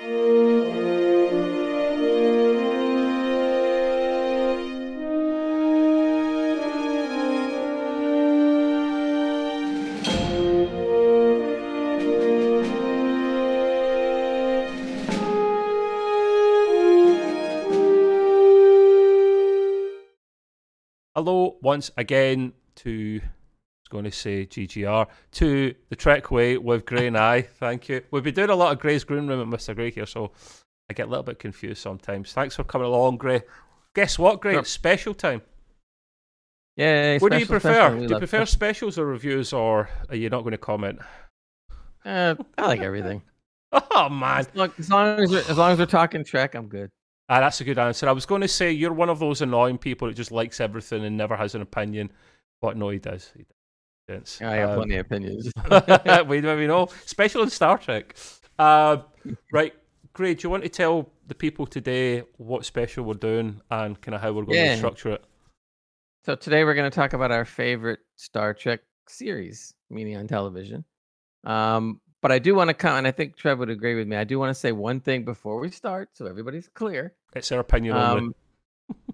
Hello once again to going to say GGR to the Trekway with Gray and I. Thank you. We've been doing a lot of Gray's Green Room at Mr. Gray here, so I get a little bit confused sometimes. Thanks for coming along, Gray. Guess what, Gray? Sure. Special time. Yeah. what do you prefer? Do you prefer special. specials or reviews, or are you not going to comment? Uh, I like everything. Oh man, As long, as long as we're, as long as we're talking Trek, I'm good. ah, that's a good answer. I was going to say you're one of those annoying people that just likes everything and never has an opinion, but no, he does. He does. I have Um, plenty of opinions. we we know. Special in Star Trek. Uh, right, great. Do you want to tell the people today what special we're doing and kind of how we're going Yeah. to structure it? so today we're going to talk about our favorite Star Trek series, meaning on television. Um, but I do want to come, and I think Trev would agree with me. I do want to say one thing before we start, so everybody's clear. It's our opinion only.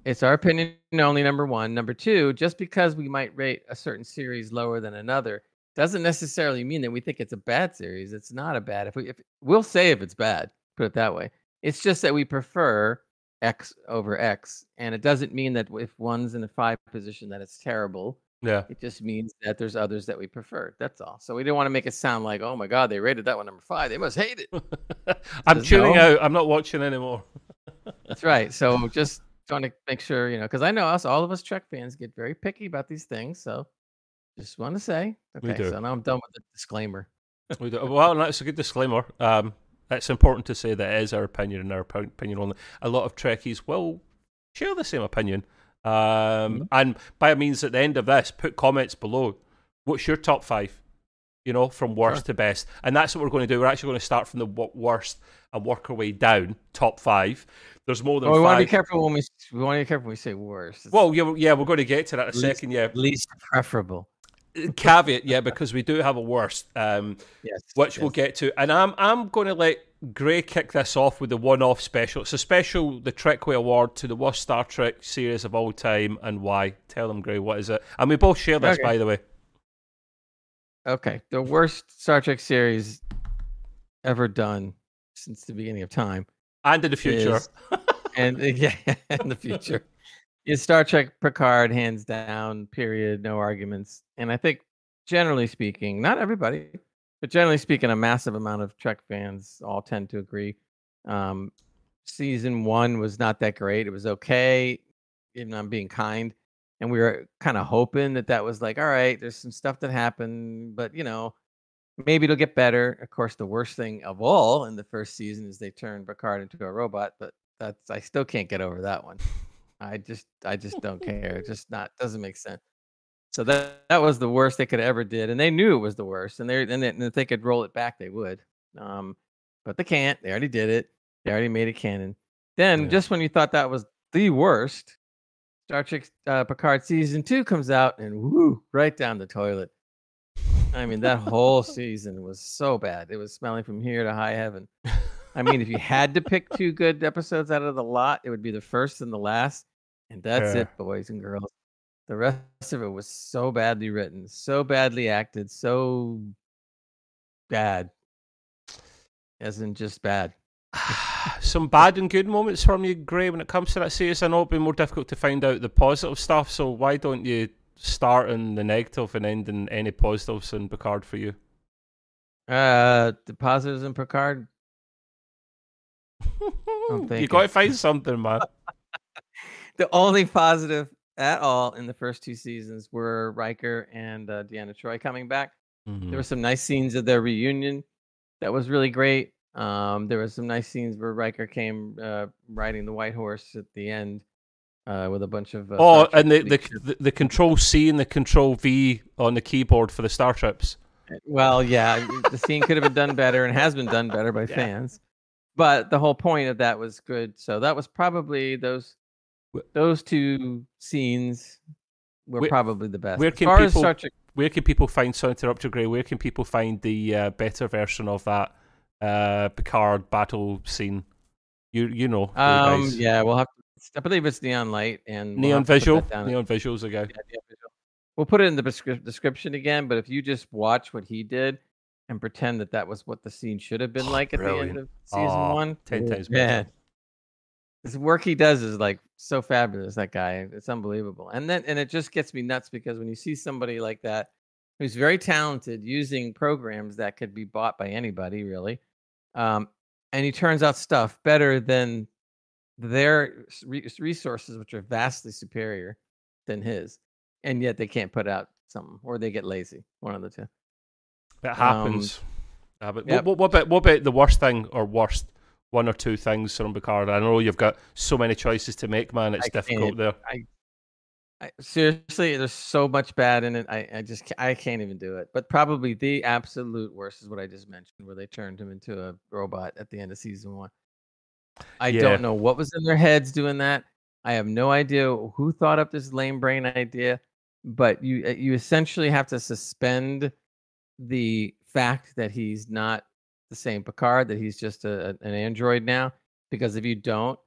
It's our opinion only. Number one. Number two. Just because we might rate a certain series lower than another doesn't necessarily mean that we think it's a bad series. It's not a bad. If we, if we'll say if it's bad, put it that way. It's just that we prefer X over X, and it doesn't mean that if one's in a five position that it's terrible. Yeah. It just means that there's others that we prefer. That's all. So we don't want to make it sound like, oh my god, they rated that one number five. They must hate it. I'm tuning no. out. I'm not watching anymore. That's right. So just trying to make sure, you know, because I know us, all of us Trek fans get very picky about these things. So just want to say, We okay, do. so now I'm done with the disclaimer. We do- well, that's a good disclaimer. Um, it's important to say that it is our opinion and our opinion only. A lot of Trekkies will share the same opinion. Um, Mm-hmm. And by means, at the end of this, put comments below. What's your top five? You know, from worst to best. And that's what we're going to do. We're actually going to start from the worst and work our way down, top five. There's more than Well, we want to be careful when we we want to be careful when we say worst. It's well, yeah, yeah, we're going to get to that in a Least- second. Yeah, least preferable. caveat, yeah, because we do have a worst. Um, Yes. which we'll get to. And I'm I'm going to let Gray kick this off with the one-off special. It's a special, the Trekway Award to the worst Star Trek series of all time, and why? Tell them, Gray, what is it? And we both share this, Okay. by the way. Okay, the worst Star Trek series ever done since the beginning of time. And in the future, is- and uh, yeah, in the future is Star Trek Picard, hands down. Period. No arguments. And I think, generally speaking, not everybody, but generally speaking, a massive amount of Trek fans all tend to agree. Um, season one was not that great. It was okay, even I'm being kind. And we were kind of hoping that that was like, all right, there's some stuff that happened, but you know, maybe it'll get better. Of course, the worst thing of all in the first season is they turned Picard into a robot, but that's I still can't get over that one. I just I just don't care. It just not doesn't make sense. So that that was the worst they could ever did, and they knew it was the worst. And they and, they, and if they could roll it back, they would. Um, but they can't. They already did it. They already made it canon. Then Yeah. just when you thought that was the worst, Star Trek uh, Picard season two comes out, and woo, right down the toilet. I mean, that whole season was so bad. It was smelling from here to high heaven. I mean, if you had to pick two good episodes out of the lot, it would be the first and the last. And that's Yeah. it, boys and girls. The rest of it was so badly written, so badly acted, so bad. As in just bad. some bad and good moments from you, Gray, when it comes to that series. I know it'd be more difficult to find out the positive stuff, so why don't you start in the negative and end in any positives in Picard for you? Uh the positives in Picard. you got to find something, man. The only positive at all in the first two seasons were Riker and uh, Deanna Troi coming back. Mhm. There were some nice scenes of their reunion that was really great. Um, there were some nice scenes where Riker came uh, riding the white horse at the end uh, with a bunch of. Uh, Oh, and the, the the the Control C and the Control V on the keyboard for the starships. well, yeah, the scene could have been done better and has been done better by Yeah. fans, but the whole point of that was good. So that was probably those those two scenes were Where- probably the best. where can people- Star Trek Where can people find? Sorry to interrupt you, Gray. Where can people find the uh, better version of that uh, Picard battle scene? You you know, Um, yeah, we'll have. To, I believe it's neon light and we'll neon have visual, neon visuals again. yeah, neon visual. We'll put it in the descri- description again. But if you just watch what he did and pretend that that was what the scene should have been Oh, like at the end of season Oh, one, 10 times better. man, this work he does is like so fabulous. That guy, it's unbelievable. And then and it just gets me nuts because when you see somebody like that who's very talented using programs that could be bought by anybody really, um, and he turns out stuff better than their re- resources, which are vastly superior than his, and yet they can't put out something or they get lazy. One of the two. It happens. Uh, but Um, yep. what, what, about, what about the worst thing or worst one or two things from Picard? I know you've got so many choices to make, man. It's I difficult there. I, seriously, there's so much bad in it. I, I just I can't even do it. But probably the absolute worst is what I just mentioned, where they turned him into a robot at the end of season one. I Yeah. don't know what was in their heads doing that. I have no idea who thought up this lame brain idea. But you uh, you essentially have to suspend the fact that he's not the same Picard, that he's just a- an android now. Because if you don't,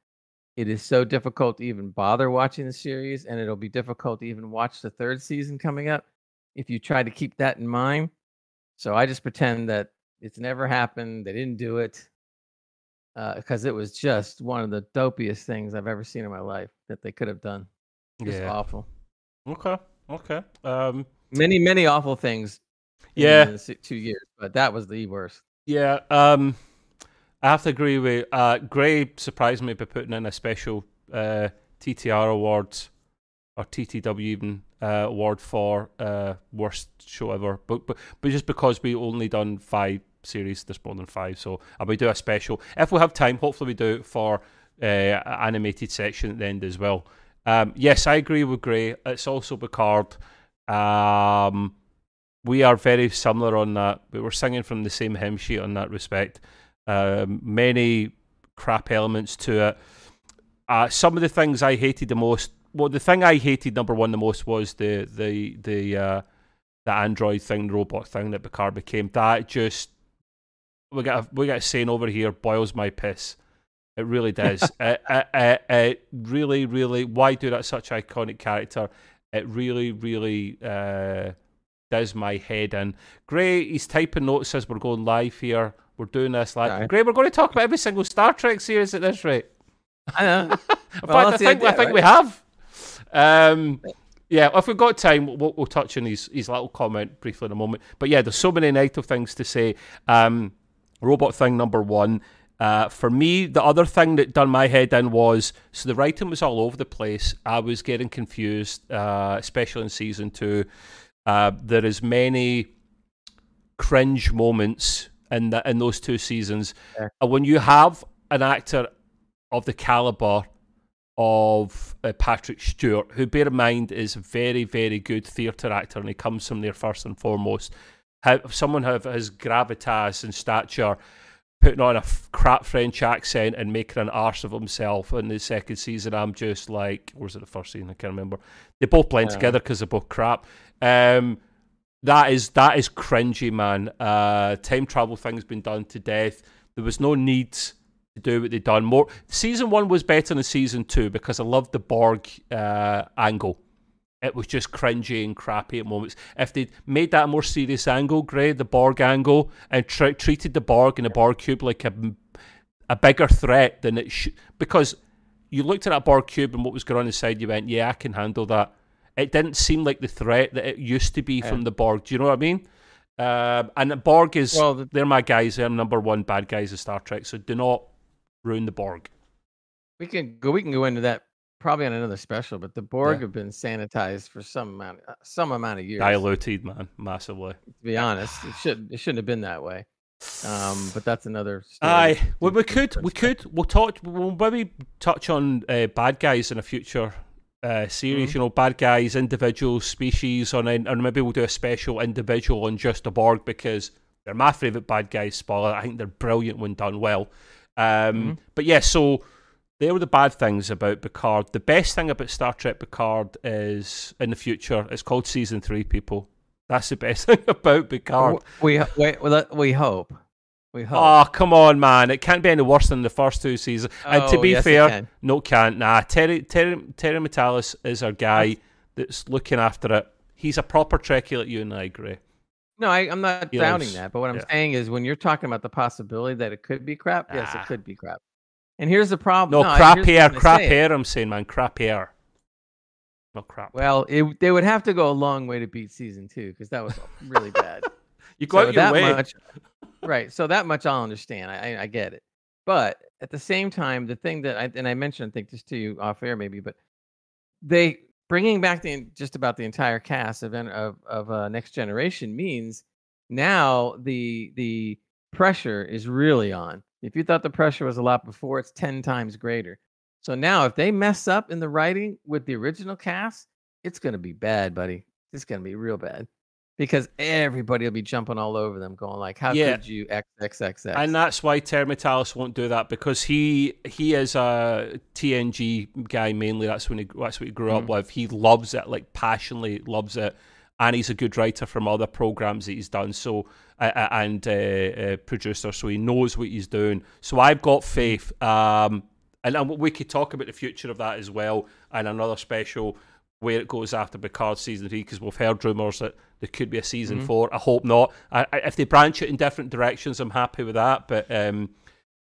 it is so difficult to even bother watching the series, and it'll be difficult to even watch the third season coming up if you try to keep that in mind. So I just pretend that it's never happened. They didn't do it because it was just one of the dopiest things I've ever seen in my life that they could have done. Just Yeah. awful. Okay. Okay. Um, Many, many awful things. in Yeah. two years, but that was the worst. yeah. Um, I have to agree with uh, Gray. Surprised me by putting in a special uh, TTR awards or TTW even uh, award for uh, worst show ever. But, but but just because we only done five series, there's more than five, so I will be do a special if we have time. Hopefully, we do it for uh, animated section at the end as well. Um, yes, I agree with Gray. It's also Picard. Um, we are very similar on that. We were singing from the same hymn sheet on that respect. Um, many crap elements to it. Uh, some of the things I hated the most. Well, the thing I hated number one the most was the the the uh, the android thing, the robot thing that Picard became. That just we got a, we got a saying over here boils my piss. It really does. it, it, it, it really, really. Why do that such iconic character? It really, really uh, does my head in. Gray, he's typing notes as we're going live here. We're doing this live. Aye. Gray, we're going to talk about every single Star Trek series at this rate. I know. In Well, fact, I think, I think right? we have. Um, yeah, if we've got time, we'll, we'll touch on his, his little comment briefly in a moment. But yeah, there's so many negative things to say. Um, robot thing number one. Uh, for me, the other thing that done my head in was so the writing was all over the place. I was getting confused, uh, especially in season two. Uh, there is many cringe moments in the, in those two seasons. Yeah. Uh, when you have an actor of the caliber of uh, Patrick Stewart, who, bear in mind, is a very, very good theatre actor, and he comes from there first and foremost. How, someone have his gravitas and stature, putting on a f- crap French accent and making an arse of himself in the second season, I'm just like, or was it the first season? I can't remember. They both blend Yeah. together because they're both crap. Um, that is that is cringy, man. Uh, time travel thing's been done to death. There was no need to do what they done. More season one was better than season two because I loved the Borg uh, angle. It was just cringy and crappy at moments. If they'd made that a more serious angle, Gray, the Borg angle, and tr- treated the Borg and the Borg cube like a, a bigger threat than it should, because you looked at that Borg cube and what was going on inside, you went, "Yeah, I can handle that." It didn't seem like the threat that it used to be Yeah. from the Borg. Do you know what I mean? Um, and the Borg is Well, the- they're my guys. They're number one bad guys of Star Trek. So do not ruin the Borg. We can go. We can go into that probably on another special. But the Borg Yeah. have been sanitized for some amount, uh, some amount of years. Diluted, man, massively. To be honest, it should it shouldn't have been that way. Um, but that's another. Story Aye, well, we could, we could, we'll talk. We'll maybe touch on uh, bad guys in a future uh, series. Mhm. You know, bad guys, individual species, on, and maybe we'll do a special individual on just the Borg because they're my favorite bad guys. Spoiler, I think they're brilliant when done well. Um, Mhm. But yeah, so there were the bad things about Picard. The best thing about Star Trek Picard is in the future. It's called season three. People, that's the best thing about Picard. We we we, we hope. We hope. Oh, come on, man. It can't be any worse than the first two seasons. and to Oh, be yes, it fair, can. no, it can't. Nah, Terry, Terry, Terry Matalas is our guy that's looking after it. He's a proper Trekkie like you and I, agree. No, I, I'm not He doubting lives- that. But what I'm yeah. saying is, when you're talking about the possibility that it could be crap, yes, Ah. it could be crap. And here's the problem. No, I- crap air, crap air, I'm saying, man. Crap air. Not crap. Well, it, they would have to go a long way to beat season two because that was really bad. you go so out your that way. much, right? So that much I'll understand. I, I, get it. But at the same time, the thing that I and I mentioned, I think just to you off air maybe, but they bringing back the just about the entire cast of of of uh, Next Generation means now the the pressure is really on. If you thought the pressure was a lot before, it's ten times greater. So now, if they mess up in the writing with the original cast, it's going to be bad, buddy. It's going to be real bad because everybody will be jumping all over them, going like, "How Yeah. could you XXXX?" And that's why Terry Matalas won't do that because he he is a TNG guy mainly. That's when he that's what he grew up Mhm. with. He loves it, like passionately loves it, and he's a good writer from other programs that he's done. So uh, uh, and uh, uh, producer, so he knows what he's doing. So I've got faith. Um, and, and we could talk about the future of that as well, and another special where it goes after Picard season three because we've heard rumours that there could be a season Mhm. four. I hope not. I, I, if they branch it in different directions, I'm happy with that. But um,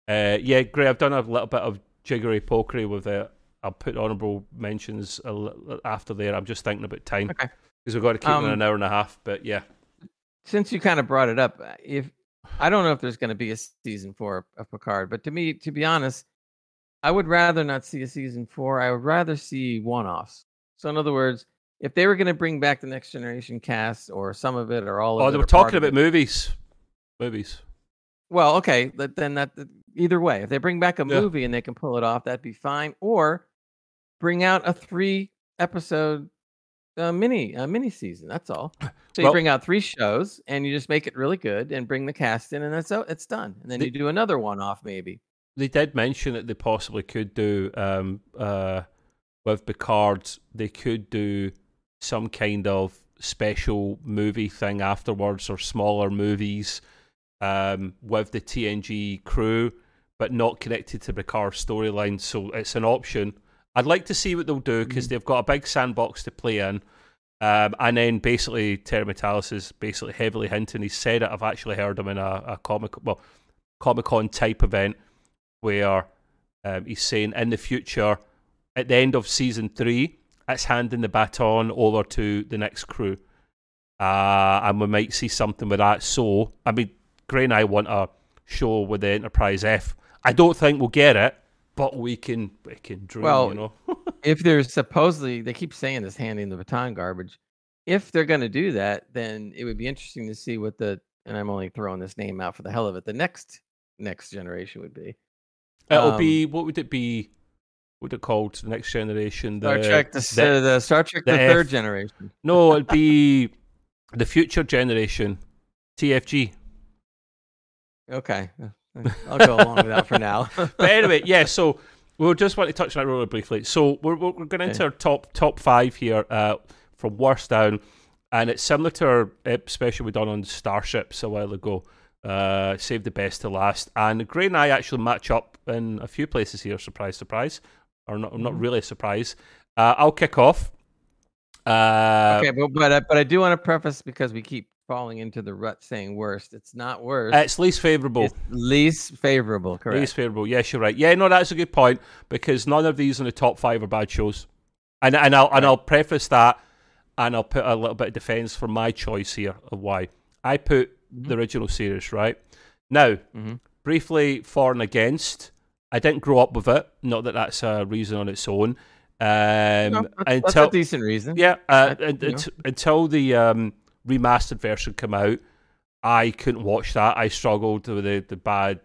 uh, yeah, Gray, I've done a little bit of jiggery pokery with it. I'll put honourable mentions a after there. I'm just thinking about time Okay. because we've got to keep it in Um, an hour and a half. But yeah, since you kind of brought it up, if I don't know if there's going to be a season four of Picard, but to me, to be honest, I would rather not see a season four. I would rather see one-offs. So in other words, if they were going to bring back the Next Generation cast or some of it or all of oh, it, they were talking about it- movies, movies. Well, okay, but then that either way, if they bring back a Yeah. movie and they can pull it off, that'd be fine. Or bring out a three episode uh, mini a mini season. That's all. So you Well- bring out three shows and you just make it really good and bring the cast in, and that's out. It's done. And then The- you do another one off maybe. they did mention that they possibly could do um, uh, with Picard. They could do some kind of special movie thing afterwards, or smaller movies um, with the TNG crew, but not connected to Picard's storyline. So it's an option. I'd like to see what they'll do because they've got a big sandbox to play in. Um, and then basically, Terry Matalas is basically heavily hinting. He said it. I've actually heard him in a, a comic, well, Comic Con type event where um, he's saying in the future, at the end of season three, it's handing the baton over to the next crew. Uh, and we might see something with that. So, I mean, Gray and I want a show with the Enterprise F. I don't think we'll get it, but we can we can dream, Well, you know. if there's supposedly they keep saying this handing the baton garbage. If they're going to do that, then it would be interesting to see what the and I'm only throwing this name out for the hell of it. The next next generation would be. It'll um, be what would it be? What would it called? The next generation. Star Trek, the, the- the, Star Trek, the the, third F- generation. no, it'd be the future generation. TFG. Okay, I'll go along with that for now. but anyway, yeah. So we'll just want to touch on that really briefly. So we're we're, we're going into our top top five here, uh, from worst down, and it's similar to our special we done on starships a while ago. Uh, save the best to last, and Gray and I actually match up in a few places here. Surprise, surprise, or not? I'm not Mhm. really a surprise. Uh, I'll kick off. Uh, okay, but but I, but I do want to preface because we keep falling into the rut saying worst. It's not worst. It's least favourable. it's least favorable. Correct. Least favourable. Yes, you're right. Yeah, no, that's a good point because none of these in the top five are bad shows, and and I'll and I'll preface that, and I'll put a little bit of defence for my choice here of why I put Mhm. the original series right now. Mhm. Briefly, for and against. I didn't grow up with it. Not that that's a reason on its own. Um, No, that's, that's until a decent reason. yeah, uh, I- and- until the um, remastered version came out, I couldn't watch that. I struggled with the, the bad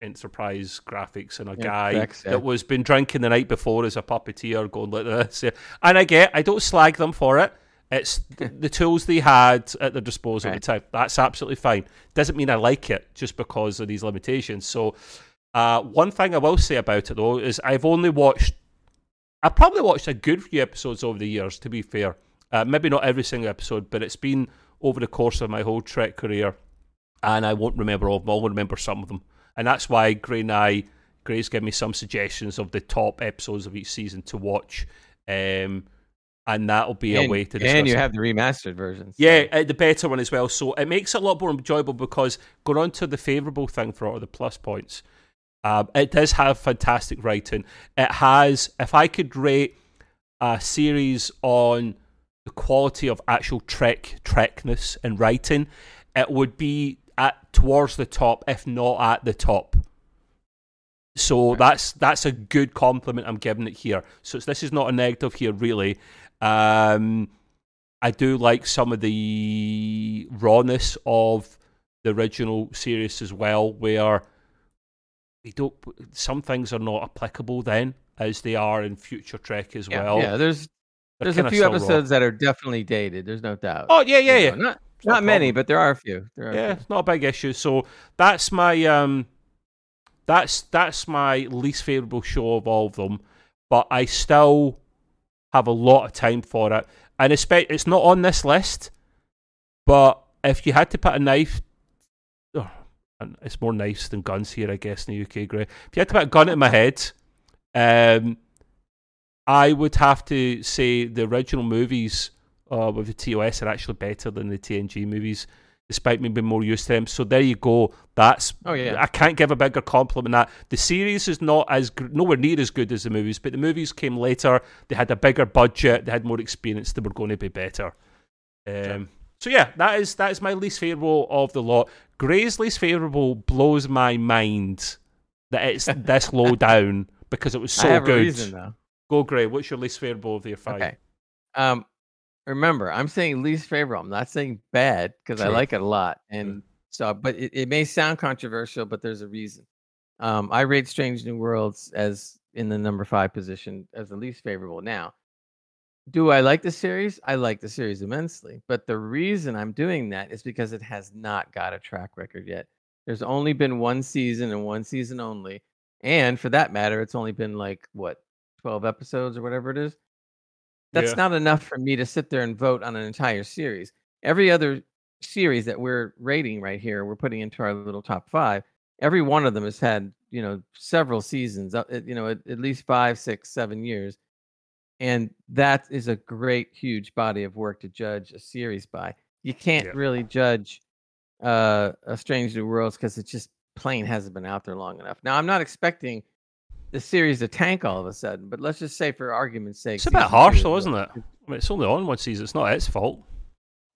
Enterprise graphics and a Yeah, guy yeah. that was been drinking the night before as a puppeteer going like this. Yeah. And I get, I don't slag them for it. It's th- the tools they had at their disposal at the time. That's absolutely fine. Doesn't mean I like it just because of these limitations. So, uh, one thing I will say about it though is I've only watched I probably watched a good few episodes over the years, to be fair. Uh, maybe not every single episode, but it's been over the course of my whole Trek career. and I won't remember all of them. I'll remember some of them, and that's why Gray and I, Gray's given me some suggestions of the top episodes of each season to watch, um, and that'll be and, a way to discuss. And you it. have the remastered versions. Yeah, uh, the better one as well. So it makes it a lot more enjoyable because going on to the favourable thing for all the plus points, um, it does have fantastic writing. It has, if I could rate a series on the quality of actual Trek Trekness and writing, it would be at towards the top, if not at the top. So Right. that's that's a good compliment I'm giving it here. So it's, this is not a negative here, really. Um, I do like some of the rawness of the original series as well, where we don't. Some things are not applicable then as they are in future Trek as yeah, well. yeah. There's They're there's a few still raw. episodes that are definitely dated. There's no doubt. Oh yeah, yeah, You yeah. know, Not not not many, but there are a few. There are a Yeah, few. it's not a big issue. So that's my um, that's that's my least favorable show of all of them. But I still have a lot of time for it, and expect it's not on this list. But if you had to put a knife, and it's more knives than guns here, I guess, in the UK. Gray. If you had to put a gun in my head, um, I would have to say the original movies uh, with the TOS are actually better than the TNG movies, despite me being more used to them. So there you go. That's Oh yeah. I can't give a bigger compliment than that. The series is not as nowhere near as good as the movies, but the movies came later. They had a bigger budget. They had more experience. They were going to be better. Um, So yeah, that is that is my least favorable of the lot. Gray's least favorable blows my mind that it's this low down because it was so good. reason. Go Gray. What's your least favorable of the five? Okay. Um, remember, I'm saying least favorite. I'm not saying bad because I like it a lot. And so, but it, it may sound controversial, but there's a reason. Um, I rate Strange New Worlds as in the number five position as the least favorable. Now, do I like the series? I like the series immensely. But the reason I'm doing that is because it has not got a track record yet. There's only been one season and one season only. And for that matter, it's only been like what 12 episodes or whatever it is. That's Yeah. not enough for me to sit there and vote on an entire series. Every other series that we're rating right here, we're putting into our little top five. Every one of them has had, you know, several seasons, uh, you know, at, at least five, six, seven years. And that is a great, huge body of work to judge a series by. You can't Yeah. really judge uh, a Strange New Worlds because it just plain hasn't been out there long enough. Now, I'm not expecting the series to tank all of a sudden, but let's just say, for argument's sake, It's a bit harsh though, isn't it? I mean, it's only on one season. It's not its fault.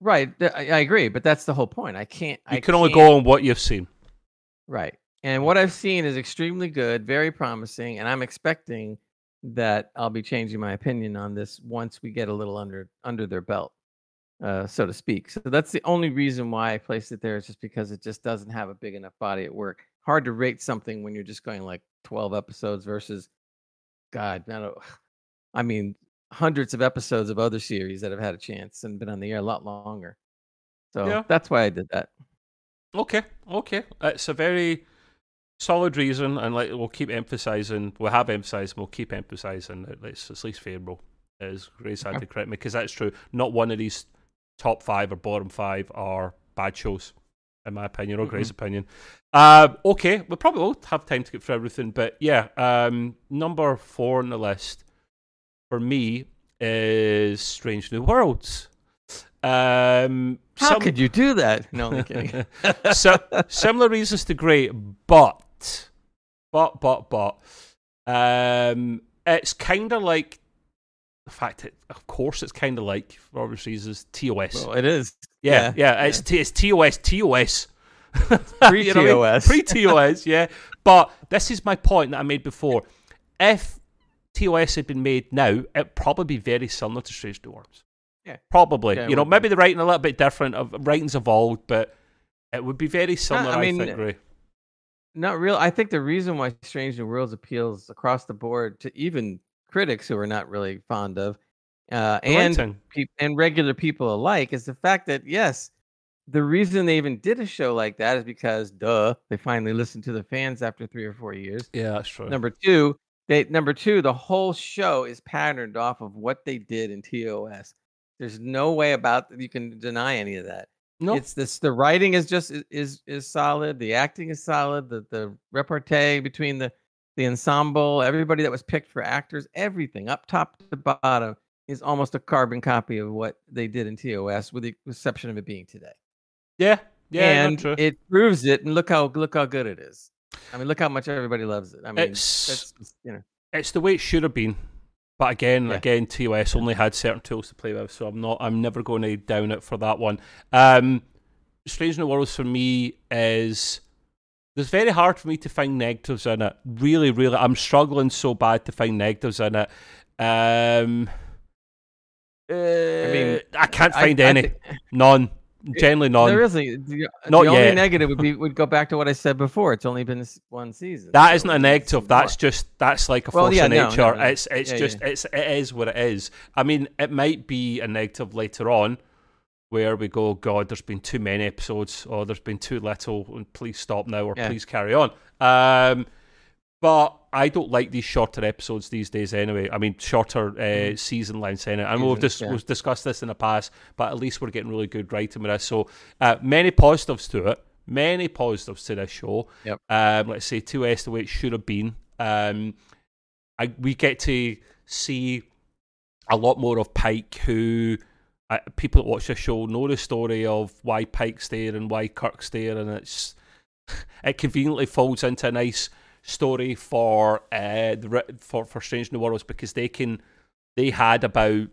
Right, I, I agree, but that's the whole point. I can't. You I can only go on what you've seen. right, and what I've seen is extremely good, very promising, and I'm expecting that I'll be changing my opinion on this once we get a little under under their belt, uh, so to speak. So that's the only reason why I placed it there is just because it just doesn't have a big enough body at work. Hard to rate something when you're just going like 12 episodes versus, God, I don't. I mean, hundreds of episodes of other series that have had a chance and been on the air a lot longer. So Yeah. that's why I did that. Okay, okay. It's a very solid reason, and like we'll keep emphasising. We have emphasised. We'll keep emphasising that it's, it's least favourable. As Grace had to correct me because that's true. Not one of these top five or bottom five are bad shows, in my opinion, or Grace's opinion. Um, okay, we probably won't have time to get through everything, but yeah, um, number four on the list for me is Strange New Worlds. Um, How some- could you do that? No, I'm kidding. so, similar reasons to great, but, but, but, but, um, it's kind of like the fact that, of course, it's kind of like for obvious reasons TOS. well, it is. yeah, yeah, yeah. it's T- it's TOS, TOS. Pre-TOS. Pre TOS, yeah. But this is my point that I made before. If TOS had been made now, it'd probably be very similar to Strange New Worlds. Yeah. Probably. Yeah, you know, would be. maybe the writing a little bit different, of writing's evolved, but it would be very similar, I, I mean, think, Gray. Not real. I think the reason why Strange New Worlds appeals across the board to even critics who are not really fond of, uh, and peop and regular people alike, is the fact that yes, the reason they even did a show like that is because, duh, they finally listened to the fans after three or four years. Yeah, that's true. Number two, they number two, the whole show is patterned off of what they did in TOS. There's no way about you can deny any of that. No, It's this. The writing is just is is solid. The acting is solid. The the repartee between the the ensemble, everybody that was picked for actors, everything up top to bottom is almost a carbon copy of what they did in TOS, with the exception of it being today. yeah, yeah, and true. it proves it. And look how look how good it is. I mean, look how much everybody loves it. I mean, It's- you know. it's the way it should have been. But again, Yeah. again, TOS only had certain tools to play with, so I'm not. I'm never going to down it for that one. Um, Strange New Worlds for me is. It's very hard for me to find negatives in it. Really, really, I'm struggling so bad to find negatives in it. Um, I mean, I can't find I any. thi- None. Generally, none. There is a, the, Not the only yet. negative would be would go back to what I said before. It's only been this one season. That so isn't a negative. That's just that's like a Well, force yeah, of no, nature. no, no. It's it's Yeah, just it's it is what it is. I mean, it might be a negative later on, where we go, God, there's been too many episodes, or there's been too little, and please stop now, or Yeah. please carry on. Um, but I don't like these shorter episodes these days anyway. I mean, shorter uh, season lengths anyway. I know we've, dis- yeah. we've discussed this in the past, but at least we're getting really good writing with this. So, uh, many positives to it. Many positives to this show. Yep. Um, let's say TOS the way it should have been. Um, I, we get to see a lot more of Pike, who uh, people that watch the show know the story of why Pike's there and why Kirk's there, and it's it conveniently folds into a nice story for uh the, for for Strange New Worlds because they can they had about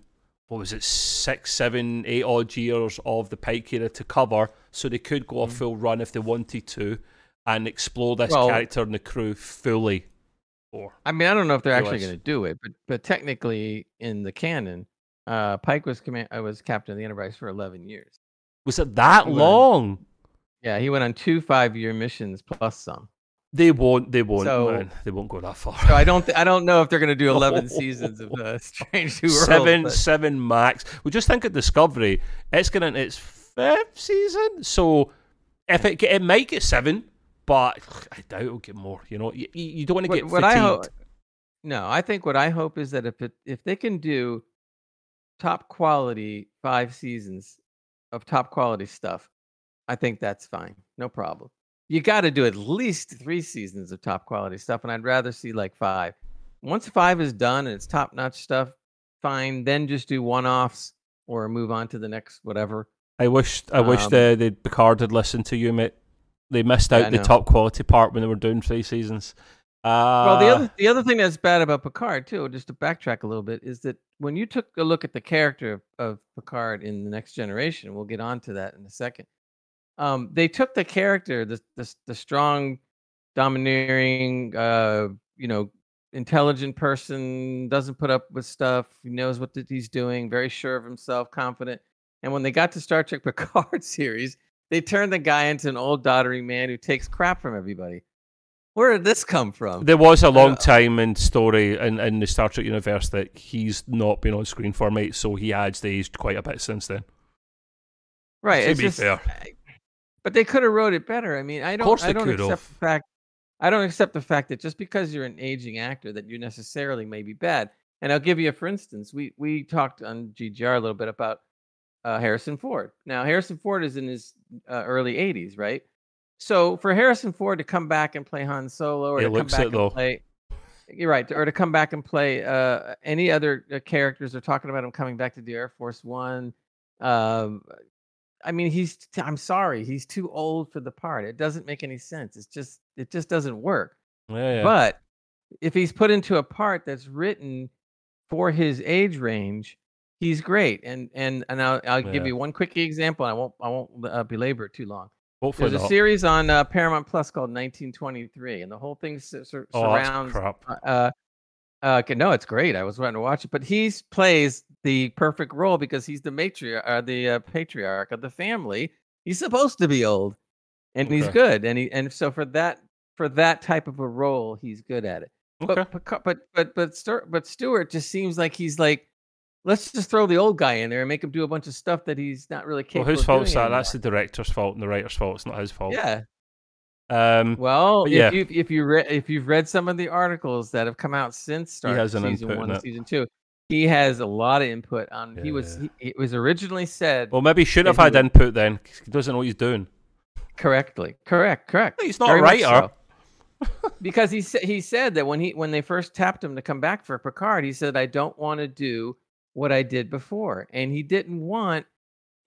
what was it six seven eight odd years of the Pike era to cover, so they could go a Mhm. full run if they wanted to and explore this Well- character and the crew fully. Or I mean, I don't know if they're actually going to do it, but but technically in the canon, uh, Pike was command uh, was captain of the Enterprise for eleven years. was it that He long? Yeah, he went on two five year missions plus some. They won't. They won't. So- man. They won't go that far. So I don't th- I don't know if they're going to do eleven seasons of uh, Strange New Worlds. seven, but- seven max. We just think of Discovery. It's going into its fifth season, so if it get, it might get seven, but I doubt it'll get more. You know, you, you don't want to what, get what I hope. No, I think what I hope is that if it if they can do top quality five seasons of top quality stuff, I think that's fine. No problem. You got to do at least three seasons of top quality stuff, and I'd rather see like five. Once five is done and it's top notch stuff, fine. Then just do one offs or move on to the next whatever. I wish. I wish Um, the the Picard had listened to you, mate. They missed out Yeah, the top quality part when they were doing three seasons. Uh, Well, the other the other thing that's bad about Picard too, just to backtrack a little bit, is that when you took a look at the character of, of Picard in the Next Generation, we'll get on to that in a second. Um, they took the character, the the, the strong, domineering, uh, you know, intelligent person, doesn't put up with stuff, he knows what that he's doing, very sure of himself, confident. And when they got to Star Trek Picard series, they turned the guy into an old doddering man who takes crap from everybody. Where did this come from? There was a long know. time in story in, in the Star Trek universe that he's not been on screen for, mate. So he has aged quite a bit since then. Right. To it's be just, fair. But they could have wrote it better. I mean, I don't. course I don't accept have. the fact. I don't accept the fact that just because you're an aging actor that you necessarily may be bad. And I'll give you a for instance. We we talked on GGR a little bit about uh, Harrison Ford. Now Harrison Ford is in his uh, early 80s, right? So for Harrison Ford to come back and play Han Solo, or He to come back it, and though. play, you're right, or to come back and play uh, any other uh, characters. They're talking about him coming back to the Air Force One. Um, I mean, he's. I'm sorry, he's too old for the part. It doesn't make any sense. It's just. It just doesn't work. Yeah, yeah. But if he's put into a part that's written for his age range, he's great. And and and I'll I'll give you one quick example. I won't I won't uh, belabor it too long. Hopefully There's a series on uh, Paramount Plus called 1923, and the whole thing sur- sur- oh, surrounds. crap. Uh, uh, okay, no, it's great. I was wanting to watch it, but he plays the perfect role because he's the matriarch, uh, the uh, patriarch of the family. He's supposed to be old, and he's good. And he and so for that for that type of a role, he's good at it. Okay. But but but but but Stewart just seems like he's like, let's just throw the old guy in there and make him do a bunch of stuff that he's not really capable. Well, whose fault's that? That's the director's fault and the writer's fault. It's not his fault. yeah. Um, Well, But if yeah. you if you read if you've read some of the articles that have come out since Star season one and season two, he has a lot of input on. He was he, it was originally said Well, maybe he shouldn't have had input then. 'cause He doesn't know what he's doing. correctly. Correct. Correct. He's not a Very much writer. so. because he said he said that when he when they first tapped him to come back for Picard, he said, "I don't want to do what I did before," and he didn't want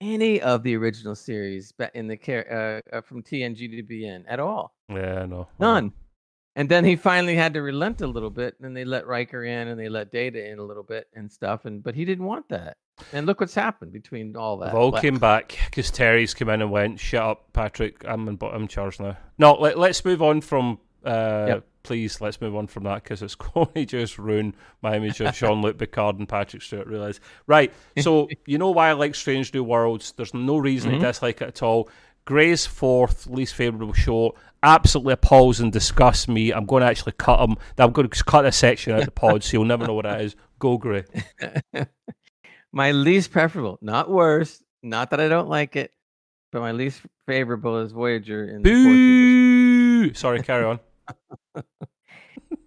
any of the original series in the care uh, uh, from TNG to be in at all. Yeah, no. None. And then he finally had to relent a little bit, and they let Riker in, and they let Data in a little bit and stuff. And but he didn't want that. And look what's happened between all that. They've all came back because Terry's come in and went, "Shut up, Patrick. I'm in, I'm in charge now." No, let, let's move on from. Uh, Yep. Please, let's move on from that because it's going to just ruin my image of Jean-Luc Picard and Patrick Stewart. Realize, right? So you know why I like Strange New Worlds. There's no reason Mhm. to dislike it at all. Gray's fourth least favorable show absolutely appalls and disgusts me. I'm going to actually cut him. I'm going to cut a section out of the pod, so you'll never know what it is. Go Gray. my least preferable, not worse. Not that I don't like it, but my least favorable is Voyager in. Boo! Sorry, carry on.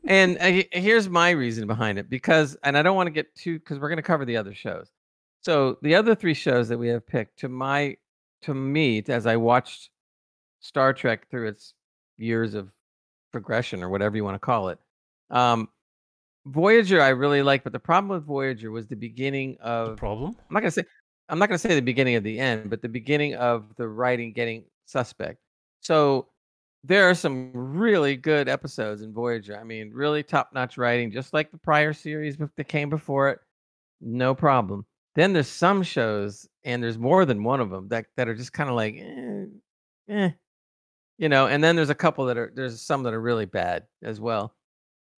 And uh, here's my reason behind it because, and I don't want to get too because we're going to cover the other shows. So the other three shows that we have picked, to my, to me, as I watched Star Trek through its years of progression or whatever you want to call it, um, Voyager I really like, but the problem with Voyager was the beginning The of problem? I'm not gonna say I'm not gonna say the beginning of the end, but the beginning of the writing getting suspect. So there are some really good episodes in Voyager. I mean, really top notch writing, just like the prior series that came before it. No problem. Then there's some shows, and there's more than one of them that that are just kind of like, eh, eh, you know. And then there's a couple that are there's some that are really bad as well.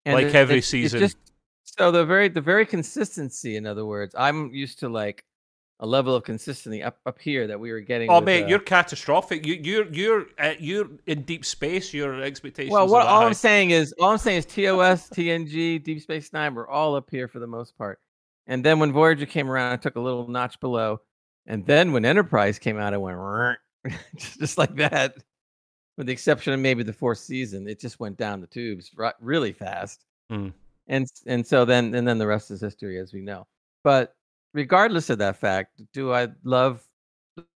And Like it- every it's- it's season. just- so the very the very consistency, in other words, I'm used to like a level of consistency up up here that we were getting. Oh, with, mate, uh, you're catastrophic. You, you're you're uh, you're in deep space. Your expectations. well. What all high. I'm saying is, all I'm saying is TOS, TNG, Deep Space Nine were all up here for the most part. And then when Voyager came around, I took a little notch below. And then when Enterprise came out, I went just like that. With the exception of maybe the fourth season, it just went down the tubes really fast. Hmm. And and so then and then the rest is history, as we know. But regardless of that fact, do I love,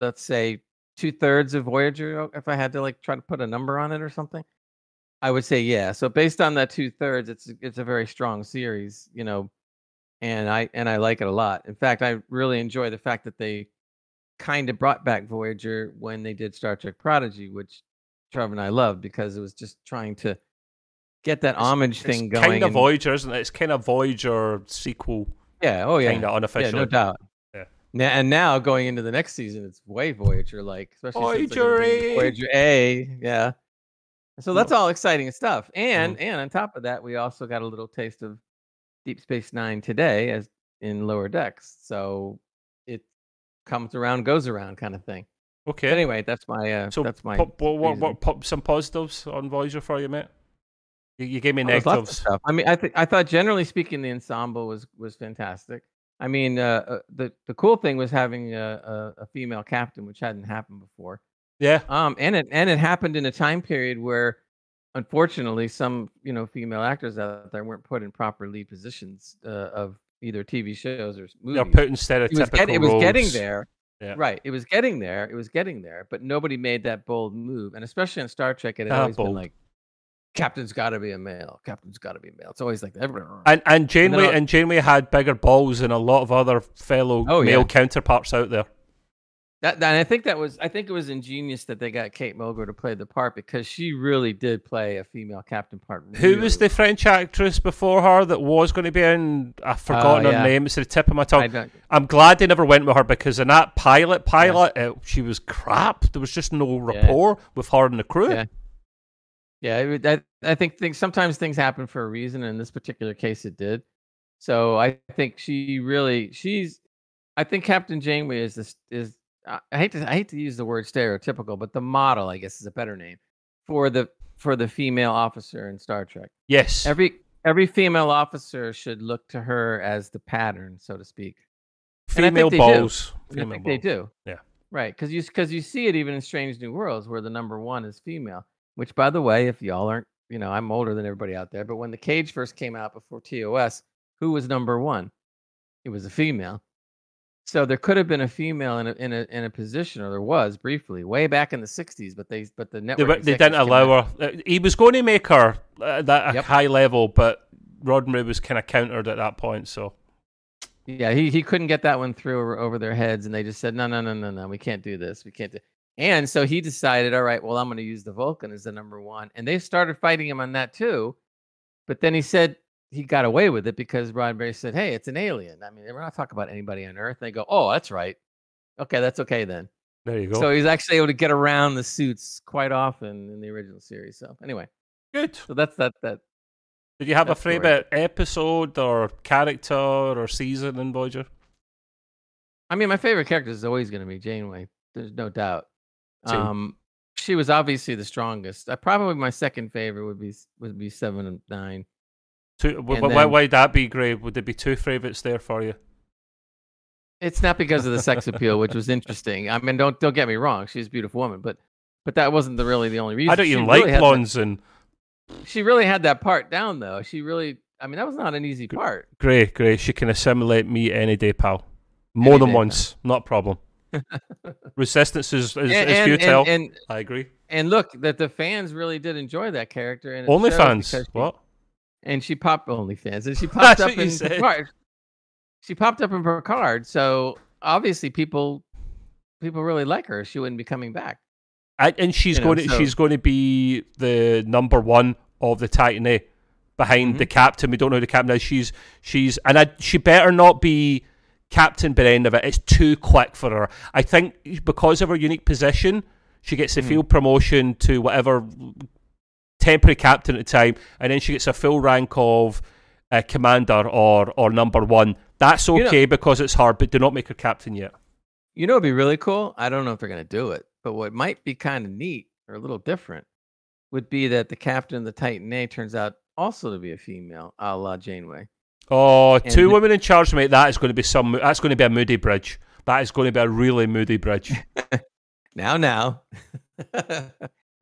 let's say, two thirds of Voyager? oh, If I had to like try to put a number on it or something, I would say yeah. So based on that two thirds, it's it's a very strong series, you know, and I and I like it a lot. In fact, I really enjoy the fact that they kind of brought back Voyager when they did Star Trek Prodigy, which Trevor and I loved because it was just trying to get that homage It's thing going. kind of and- Voyager, isn't it? It's kind of Voyager sequel, yeah, oh yeah, kind of yeah, no doubt. Yeah. Now, and now going into the next season, it's way Voyager like, especially Voyager A. Voyager A, yeah. So that's all exciting stuff, and Mm-hmm. and on top of that, we also got a little taste of Deep Space Nine today, as in Lower Decks. So it comes around, goes around, kind of thing. Okay. But anyway, that's my uh, so that's my. pop, what, what, what, pop some positives on Voyager for you, mate? You, you gave me Oh, there's lots of negatives. stuff. I mean, I think I thought generally speaking, the ensemble was was fantastic. I mean, uh, uh, the the cool thing was having a, a, a female captain, which hadn't happened before. Yeah. Um, and it and it happened in a time period where, unfortunately, some you know female actors out there weren't put in proper lead positions uh, of either TV shows or movies. They're putting it was, stereotypical get, it was getting there. Yeah. Right. It was getting there. It was getting there, but nobody made that bold move. And especially on Star Trek, it had Ah, always been like, Captain's got to be a male. Captain's got to be a male. It's always like that. And and Janeway I- and Janeway had bigger balls than a lot of other fellow Oh, male yeah. counterparts out there. That, that- and I think that was I think it was ingenious that they got Kate Mulgrew to play the part because she really did play a female captain part. Who was the French actress before her that was going to be in? I've oh, forgotten yeah. her name. It's at the tip of my tongue. I'm glad they never went with her because in that pilot, pilot, it, she was crap. There was just no rapport with her and the crew. Yeah. Yeah, I, I think things sometimes things happen for a reason. and In this particular case, it did. So I think she really she's. I think Captain Janeway is this is. I hate to I hate to use the word stereotypical, but the model I guess is a better name for the for the female officer in Star Trek. Yes. Every every female officer should look to her as the pattern, so to speak. and I think Female balls. And I Female think they do. Yeah. Right, because you because you see it even in Strange New Worlds where the number one is female. Which, by the way, if y'all aren't, you know, I'm older than everybody out there, but when the Cage first came out before TOS, who was number one? it was a female. So there could have been a female in a in a in a position, or there was briefly way back in the '60s, but they but the network were- they didn't allow her. uh, He was going to make her uh, that a Yep. high level, but Roddenberry was kind of countered at that point. So Yeah, he he couldn't get that one through over, over their heads, and they just said, no, no, no, no, no, we can't do this, we can't do. And so he decided, all right, well, I'm going to use the Vulcan as the number one, and they started fighting him on that too. But then he said he got away with it because Roddenberry said, hey, it's an alien. I mean, we're not talking about anybody on Earth. They go, oh, that's right. Okay, that's okay then. there you go. So he's actually able to get around the suits quite often in the original series. So anyway, Good. so that's that that Did you have a favorite episode or character or season in Voyager? I mean, my favorite character is always going to be Janeway. There's no doubt. Same. Um, she was obviously the strongest. Uh, probably my second favorite would be would be Seven of Nine. Two, And wh- why'd that be great? Would there be two favorites there for you? It's not because of the sex appeal, which was interesting. I mean, don't don't get me wrong. She's a beautiful woman, but but that wasn't the really the only reason. I don't even really like blondes and she really had that part down, though. She really. I mean, that was not an easy part. grey, grey. She can assimilate me any day, pal. More Any than day, once, not a problem. Resistance is, is, and, is futile. and, and I agree. and look, that the fans really did enjoy that character. And Only fans. What? And she popped OnlyFans, and she popped up in said. Picard. She popped up in Picard, so obviously people people really like her. She wouldn't be coming back. I, and she's You know, going to so- she's going to be the number one of the Titan A behind Mhm. the captain. We don't know who the captain is. She's she's and I, she better not be captain by the end of it. It's too quick for her. I think because of her unique position, she gets a Mhm. field promotion to whatever temporary captain at the time, and then she gets a full rank of uh, commander or or number one. That's You know- okay because it's hard, but do not make her captain yet. You know, it'd be really cool. I don't know if they're going to do it, but what might be kind of neat or a little different would be that the captain of the Titan A turns out also to be a female, a la Janeway. Oh, And two women in charge, mate. That is going to be some. That's going to be a moody bridge. That is going to be a really moody bridge. Now, now, but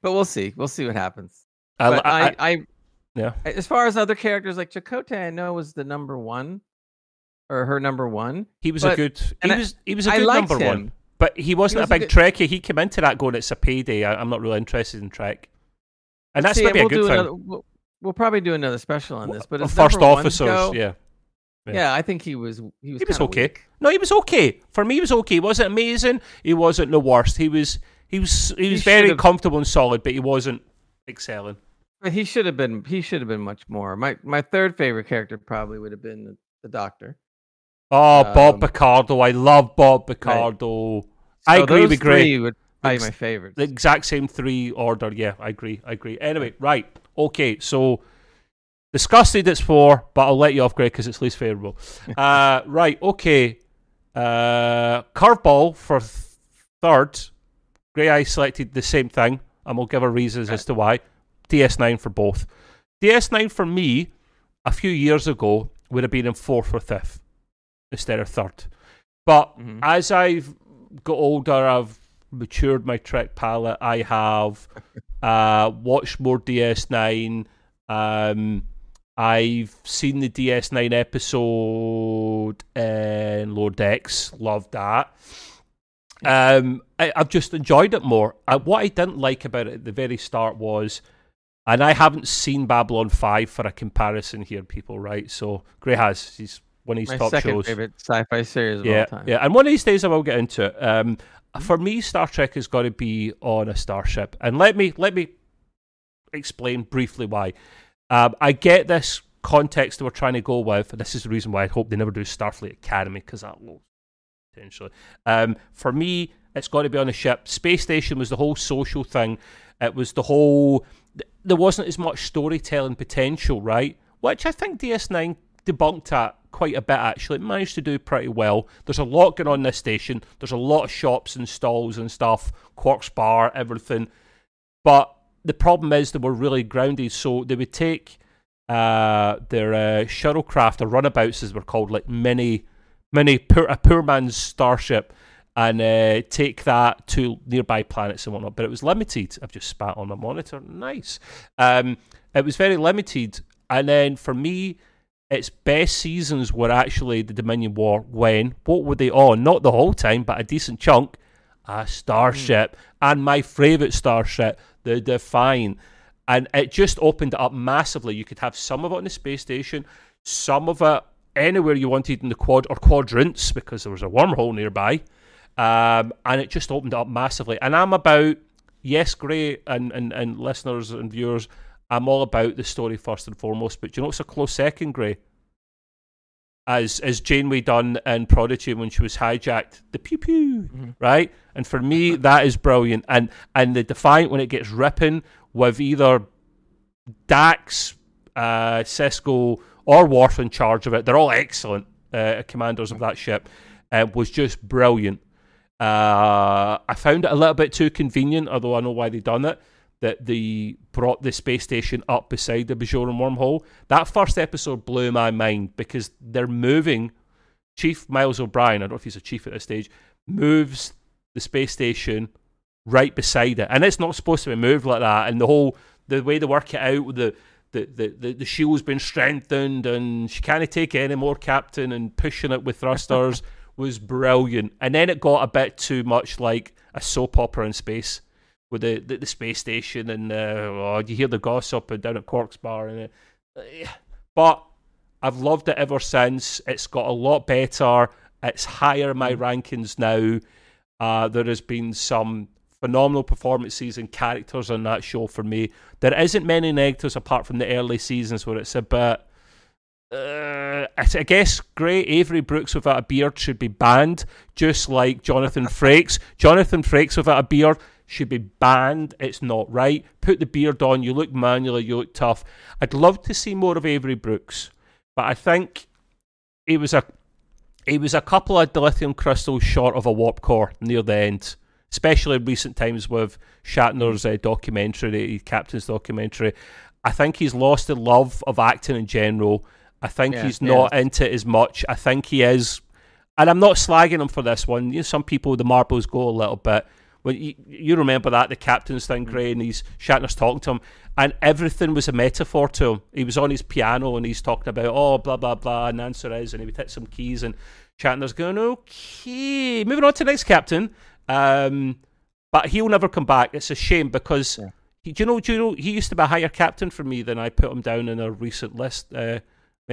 we'll see. We'll see what happens. I, I, I, I, yeah. As far as other characters, like Chakotay, I know was the number one, or her number one. he was a good. He was. He was a good number him. one, but he wasn't was a big good- Trekkie. He came into that going, "It's a payday. I, I'm not really interested in Trek," and that's See, maybe we'll a good thing. Another, we'll, we'll probably do another special on this. But as first officers, go, yeah. yeah. yeah, I think he was. He was. He was okay. weak. No, he was okay. For me, he was okay. He wasn't amazing. He wasn't the worst. He was. He was. He was very should've- comfortable and solid, but he wasn't excelling. But he should have been. He should have been much more. My my third favorite character probably would have been the, the Doctor. Oh, Bob Um, Picardo. I love Bob Picardo. I So agree those with three Would probably Ex- my favorites. the exact same three order. Yeah, I agree. I agree. Anyway, right. Okay, so disgusted it's four, but I'll let you off, Greg, because it's least favourable. uh, right. Okay. Uh, curveball for th- third. Gray I selected the same thing, and we'll give our reasons as to why. DS9 for both. DS9 for me, a few years ago, would have been in fourth or fifth instead of third. But Mhm. as I've got older, I've matured my Trek palette. I have uh, watched more DS9. Um, I've seen the DS9 episode in Lower Decks. Loved that. Um, I, I've just enjoyed it more. Uh, what I didn't like about it at the very start was, and I haven't seen Babylon 5 for a comparison here, people, right? So Gray has. He's one of his my top second shows. favorite sci-fi series of Yeah, all time. yeah. And one of these days I will get into it. Um, for me, Star Trek has got to be on a starship, and let me let me explain briefly why. Um, I get this context that we're trying to go with, and this is the reason why I hope they never do Starfleet Academy because that will potentially. Um, for me, it's got to be on a ship. Space station was the whole social thing. It was the whole. Th- There wasn't as much storytelling potential, right? Which I think DS9 debunked that quite a bit. Actually, it managed to do pretty well. There's a lot going on in this station. There's a lot of shops and stalls and stuff. Quark's bar, everything. But the problem is they were really grounded, so they would take uh, their uh, shuttlecraft or runabouts, as we're called, like mini, mini poor, a poor man's starship, and uh, take that to nearby planets and whatnot. But it was limited. I've just spat on my monitor. Nice. Um, it was very limited, and then for me, its best seasons were actually the Dominion War. When what were they on? Not the whole time, but a decent chunk. A starship, mm. and my favorite starship, the Defiant, and it just opened it up massively. You could have some of it on the space station, some of it anywhere you wanted in the quad or quadrants because there was a wormhole nearby, um, and it just opened up massively. And I'm about yes, great, and, and and listeners and viewers I'm all about the story first and foremost, but do you know what's a close second, Gray? As as Janeway done in Prodigy when she was hijacked, the pew pew, mm-hmm. right? And for me, that is brilliant. And and the Defiant when it gets ripping with either Dax, uh, Sisko, or Worf in charge of it, they're all excellent uh, commanders of that ship. Uh, was just brilliant. Uh, I found it a little bit too convenient, although I know why they done it that they brought the space station up beside the Bajoran wormhole. That first episode blew my mind because they're moving. Chief Miles O'Brien, I don't know if he's a chief at this stage, moves the space station right beside it, and it's not supposed to be moved like that. And the whole the way they work it out the the, the, the, the shield's been strengthened and she can't take any more, Captain, and pushing it with thrusters was brilliant. And then it got a bit too much like a soap opera in space with the, the, the space station and uh, oh, you hear the gossip and down at Quark's bar and uh, but I've loved it ever since. It's got a lot better. It's higher in my mm. rankings now. Uh, there has been some phenomenal performances and characters on that show for me. There isn't many negatives apart from the early seasons where it's a bit. Uh, I guess Gray Avery Brooks without a beard should be banned, just like Jonathan Frakes. Jonathan Frakes without a beard should be banned. It's not right. Put the beard on. You look manly. You look tough. I'd love to see more of Avery Brooks, but I think it was a he was a couple of dilithium crystals short of a warp core near the end, especially in recent times with Shatner's uh, documentary, Captain's documentary. I think he's lost the love of acting in general. I think yeah, he's not yeah. into it as much. I think he is, and I'm not slagging him for this one. You know, some people the marbles go a little bit when you, you remember that the captain's thing, mm. Gray, and he's Shatner's talking to him, and everything was a metaphor to him. He was on his piano and he's talking about oh blah blah blah, and the answer is, and he would hit some keys, and Shatner's going okay, moving on to the next captain. Um, but he'll never come back. It's a shame because yeah. he, do you know? Do you know? He used to be a higher captain for me than I put him down in a recent list. Uh,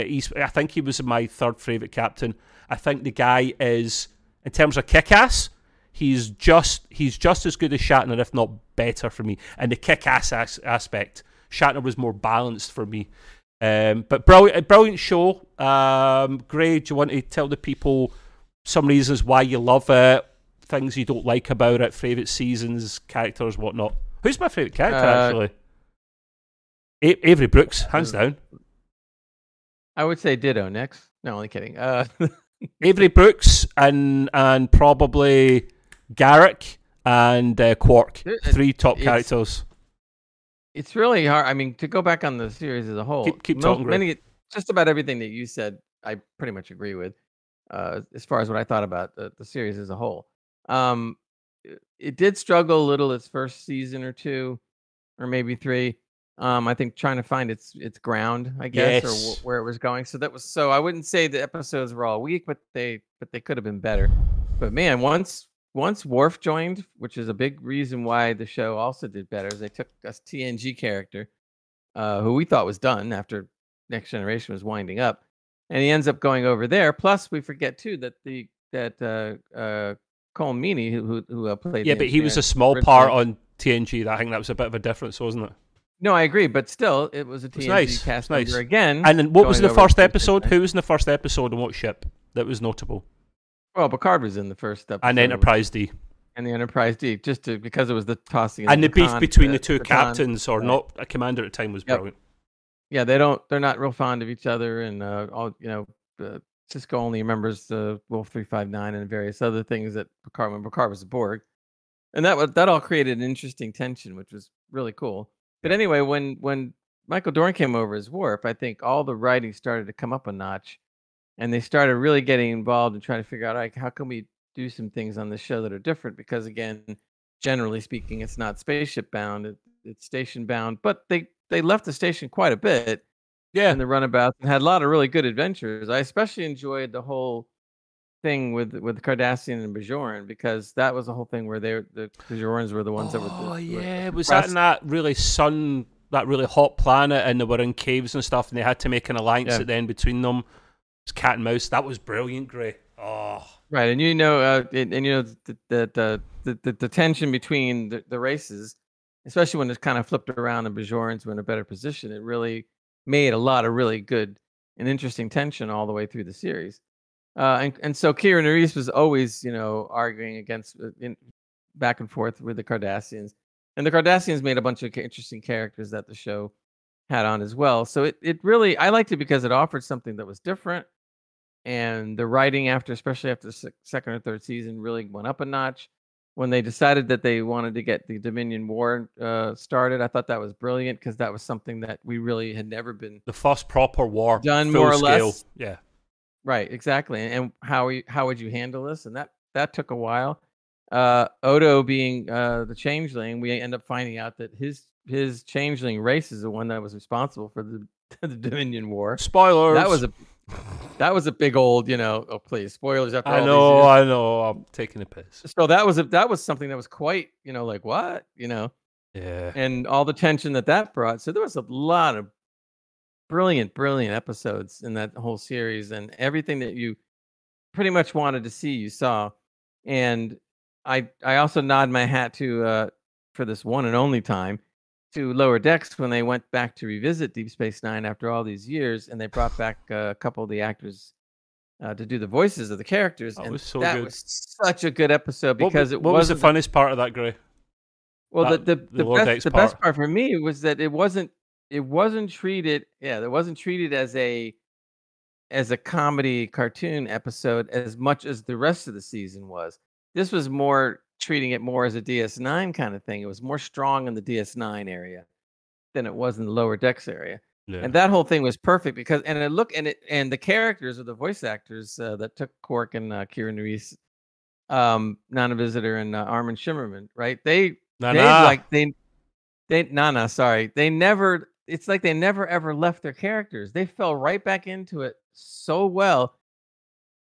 he's, I think he was my third favorite captain. I think the guy is, in terms of kick ass, he's just he's just as good as Shatner, if not better for me. And the kick-ass as- aspect, Shatner was more balanced for me. Um, but brilliant, brilliant show. Um, Gray, do you want to tell the people some reasons why you love it, things you don't like about it, favorite seasons, characters, whatnot? Who's my favorite character uh, actually? A- Avery Brooks, hands down. I would say Ditto next. No, only kidding. Uh, Avery Brooks and and probably Garak and uh, Quark, three top characters. It's really hard. I mean, to go back on the series as a whole, keep, keep talking. Many, just about everything that you said, I pretty much agree with. Uh, as far as what I thought about the, the series as a whole, um, it did struggle a little its first season or two, or maybe three. Um, I think trying to find its its ground, I guess, yes. or w- where it was going. So that was so. I wouldn't say the episodes were all weak, but they but they could have been better. But man, once once Worf joined, which is a big reason why the show also did better, is they took a TNG character uh, who we thought was done after Next Generation was winding up, and he ends up going over there. Plus, we forget too that the that uh, uh, Colm Meaney, who who, who uh, played yeah, but he was a small part on TNG. That I think that was a bit of a difference, wasn't it? No, I agree, but still, it was a TNG nice. cast nice. member again. And then what was the first episode? Who was in the first episode and what ship that was notable? Well, Picard was in the first episode. And Enterprise D. And the Enterprise D, just to because it was the tossing. And the beef between the two captains, or not a commander at the time, was yep. brilliant. Yeah, they don't. They're not real fond of each other, and uh, all you know, uh, Sisko only remembers the Wolf three five nine and various other things that Picard when Picard was a Borg, and that that all created an interesting tension, which was really cool. But anyway, when when Michael Dorn came over as Worf, I think all the writing started to come up a notch and they started really getting involved and trying to figure out like how can we do some things on the show that are different because again generally speaking it's not spaceship bound it, it's station bound but they they left the station quite a bit Yeah, and the runabouts and had a lot of really good adventures. I especially enjoyed the whole thing with with Cardassian and Bajoran because that was the whole thing where they the Bajorans were the ones that were. Oh yeah, were was that in that really sun, that really hot planet, and they were in caves and stuff, and they had to make an alliance Yeah. at the end between them. It's cat and mouse. That was brilliant, Gray. Oh, Right, and you know, uh, and, and you know the the the, the, the, the tension between the, the races, especially when it's kind of flipped around and Bajorans were in a better position, it really made a lot of really good and interesting tension all the way through the series. Uh, and and so Kira Nerys was always, you know, arguing against uh, in, back and forth with the Cardassians, and the Cardassians made a bunch of interesting characters that the show had on as well. So it it really I liked it because it offered something that was different and the writing after especially after the second or third season really went up a notch when they decided that they wanted to get the dominion war uh, started i thought that was brilliant because that was something that we really had never been the first proper war Done more or scale. less. Yeah, right exactly and how we, how would you handle this and that that took a while uh odo being uh the changeling we end up finding out that his his changeling race is the one that was responsible for the the dominion war spoilers. that was a that was a big old you know oh please spoilers after I know. I know. I'm taking a piss. so that was a, that was something that was quite you know like what you know Yeah, and all the tension that that brought so there was a lot of brilliant brilliant episodes in that whole series and everything that you pretty much wanted to see you saw and i i also nod my hat to uh for this one and only time to lower decks when they went back to revisit deep space nine after all these years and they brought back uh, a couple of the actors uh, to do the voices of the characters That and was so that good. was such a good episode What- because it what was the wasn't funnest part of that, Gray? well, That- the the, the best, the best part for me was that it wasn't it wasn't treated yeah it wasn't treated as a as a comedy cartoon episode as much as the rest of the season was. This was more treating it more as a DS9 kind of thing. It was more strong in the DS9 area than it was in the lower decks area. Yeah. And that whole thing was perfect because and it look and it and the characters or the voice actors uh, that took Quark and uh, Kira Nerys, um, Nana Visitor and uh, Armin Shimerman, right? They Nah, they like they they Nana, sorry. They never it's like they never ever left their characters. They fell right back into it so well.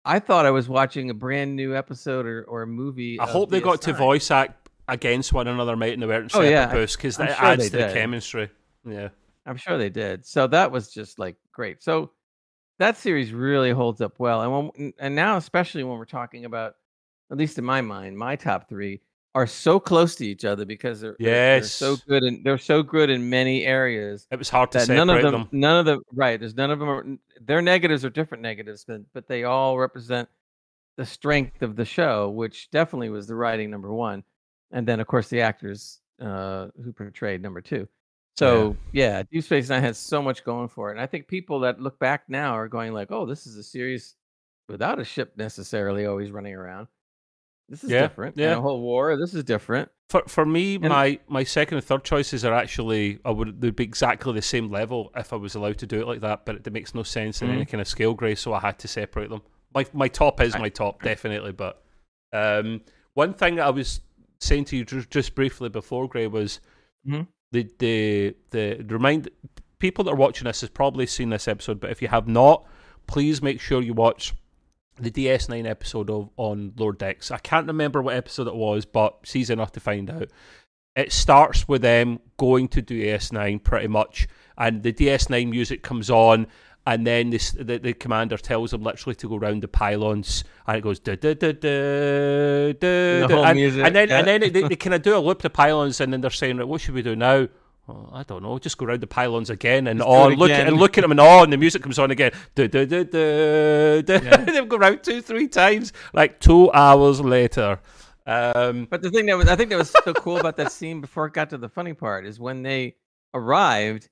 I thought I was watching a brand new episode or, or a movie. I hope they got to voice act against one another, mate, and oh, they weren't Oh, yeah, booths because that sure adds to the chemistry. Yeah. I'm sure they did. So that was just like great. So that series really holds up well. And when and now especially when we're talking about at least in my mind, my top 3 are so close to each other because they're, they're- they're so good and they're so good in many areas It was hard to separate none of them, them. none of them right, there's none of them are their negatives are different negatives but, but they all represent the strength of the show, which definitely was the writing number 1 and then of course the actors uh who portrayed number 2. So yeah, Deep Space Nine has so much going for it, and I think people that look back now are going like, "Oh, this is a series without a ship necessarily always running around. This is Yeah, different. yeah. And a whole war. This is different." For for me, And- my my second and third choices are actually I would they'd be exactly the same level if I was allowed to do it like that, but it, makes no sense in Mhm. any kind of scale, Gray. So I had to separate them. My my top is my top, definitely. But um, one thing I was saying to you just, briefly before, Gray, was Mhm. the the the remind people that are watching this has probably seen this episode, but if you have not, please make sure you watch the DS9 episode of on Lower Decks. I can't remember what episode it was, but it's easy enough to find out. It starts with them going to DS9 pretty much, and the DS9 music comes on, and then this, the, the commander tells them literally to go round the pylons, and it goes da da da da da, The da whole and, music, and then yeah. and then they, they kind of do a loop the pylons, and then they're saying, right, what should we do now? Oh, I don't know. Just go round the pylons again and on. Look again. and look at them and on. The music comes on again. Da, da, da, da, da. Yeah. They've gone round two, three times. Like two hours later. Um, But the thing that was, I think that was so cool about that scene before it got to the funny part is when they arrived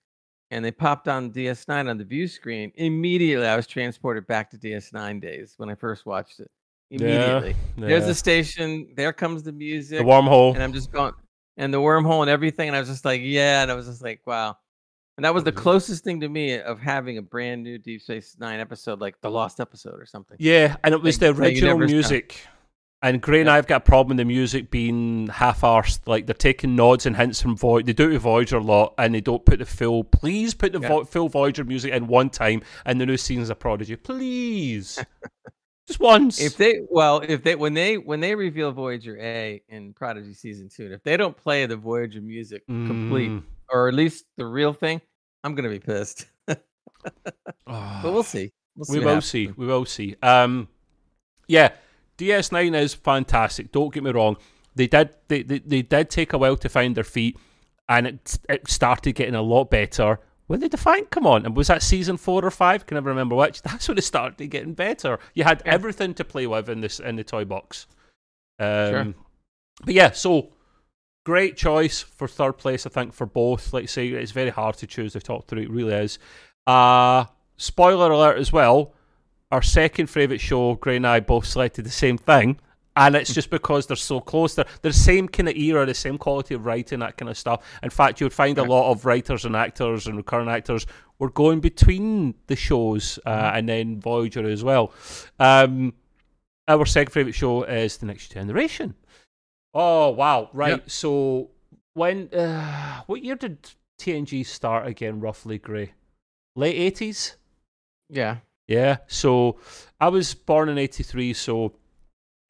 and they popped on DS9 on the view screen. Immediately, I was transported back to DS9 days when I first watched it. Immediately, there's yeah. the station. There comes the music. the wormhole. and I'm just going and the wormhole and everything, and I was just like, yeah, and I was just like, wow. And that was the Mhm. closest thing to me of having a brand new Deep Space Nine episode, like the Lost episode or something. Yeah, and it was Like, the original music And Gray and I have got a problem with the music being half-arsed. Like they're taking nods and hints from Voyager. They do it with Voyager a lot, and they don't put the full. Please put the Yeah. vo- full Voyager music in one time, and the new seasons of Prodigy. Please, just once. If they well, if they when they when they reveal Voyager A in Prodigy season two, and if they don't play the Voyager music complete, Mm. or at least the real thing, I'm gonna be pissed. But we'll see. We'll see we will happens. see. We will see. Um, yeah, DS9 is fantastic. Don't get me wrong. They did they, they, they did take a while to find their feet, and it it started getting a lot better. When did find? Come on, and was that season four or five? Can never remember which. That's when it started getting better. You had Yeah. everything to play with in this in the toy box. Um, Sure. But yeah, so great choice for third place. I think for both. Like I say, it's very hard to choose the top three. It really is. Uh spoiler alert as well. Our second favourite show, Gray and I both selected the same thing. And it's just because they're so close. They're, they're the same kind of era, the same quality of writing, that kind of stuff. In fact, you would find a lot of writers and actors and recurring actors were going between the shows uh, Mhm. and then Voyager as well. Um, our second favourite show is The Next Generation. Oh, wow. Right. Yep. So, when, uh, what year did TNG start again, roughly, Gray? Late 80s? Yeah. Yeah. So I was born in '83, so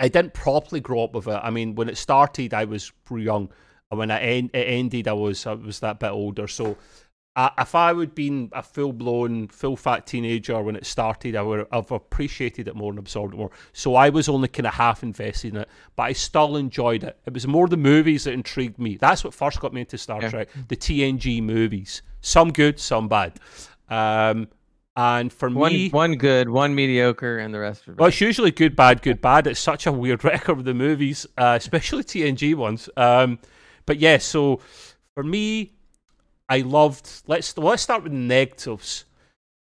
I didn't properly grow up with it. I mean, when it started, I was young, and when it, en- it ended, I was I was that bit older. So uh, if I would been a full blown, full fat teenager when it started, I would have appreciated it more and absorbed it more. So I was only kind of half invested in it, but I still enjoyed it. It was more the movies that intrigued me. That's what first got me into Star Yeah. Trek, the TNG movies. Some good, some bad. Um, and for One me, one good, one mediocre, and the rest are well, it's usually good, bad, good, bad. It's such a weird record of the movies, uh, especially TNG ones. Um, but yeah, so for me, I loved. Let's well, let's start with the negatives.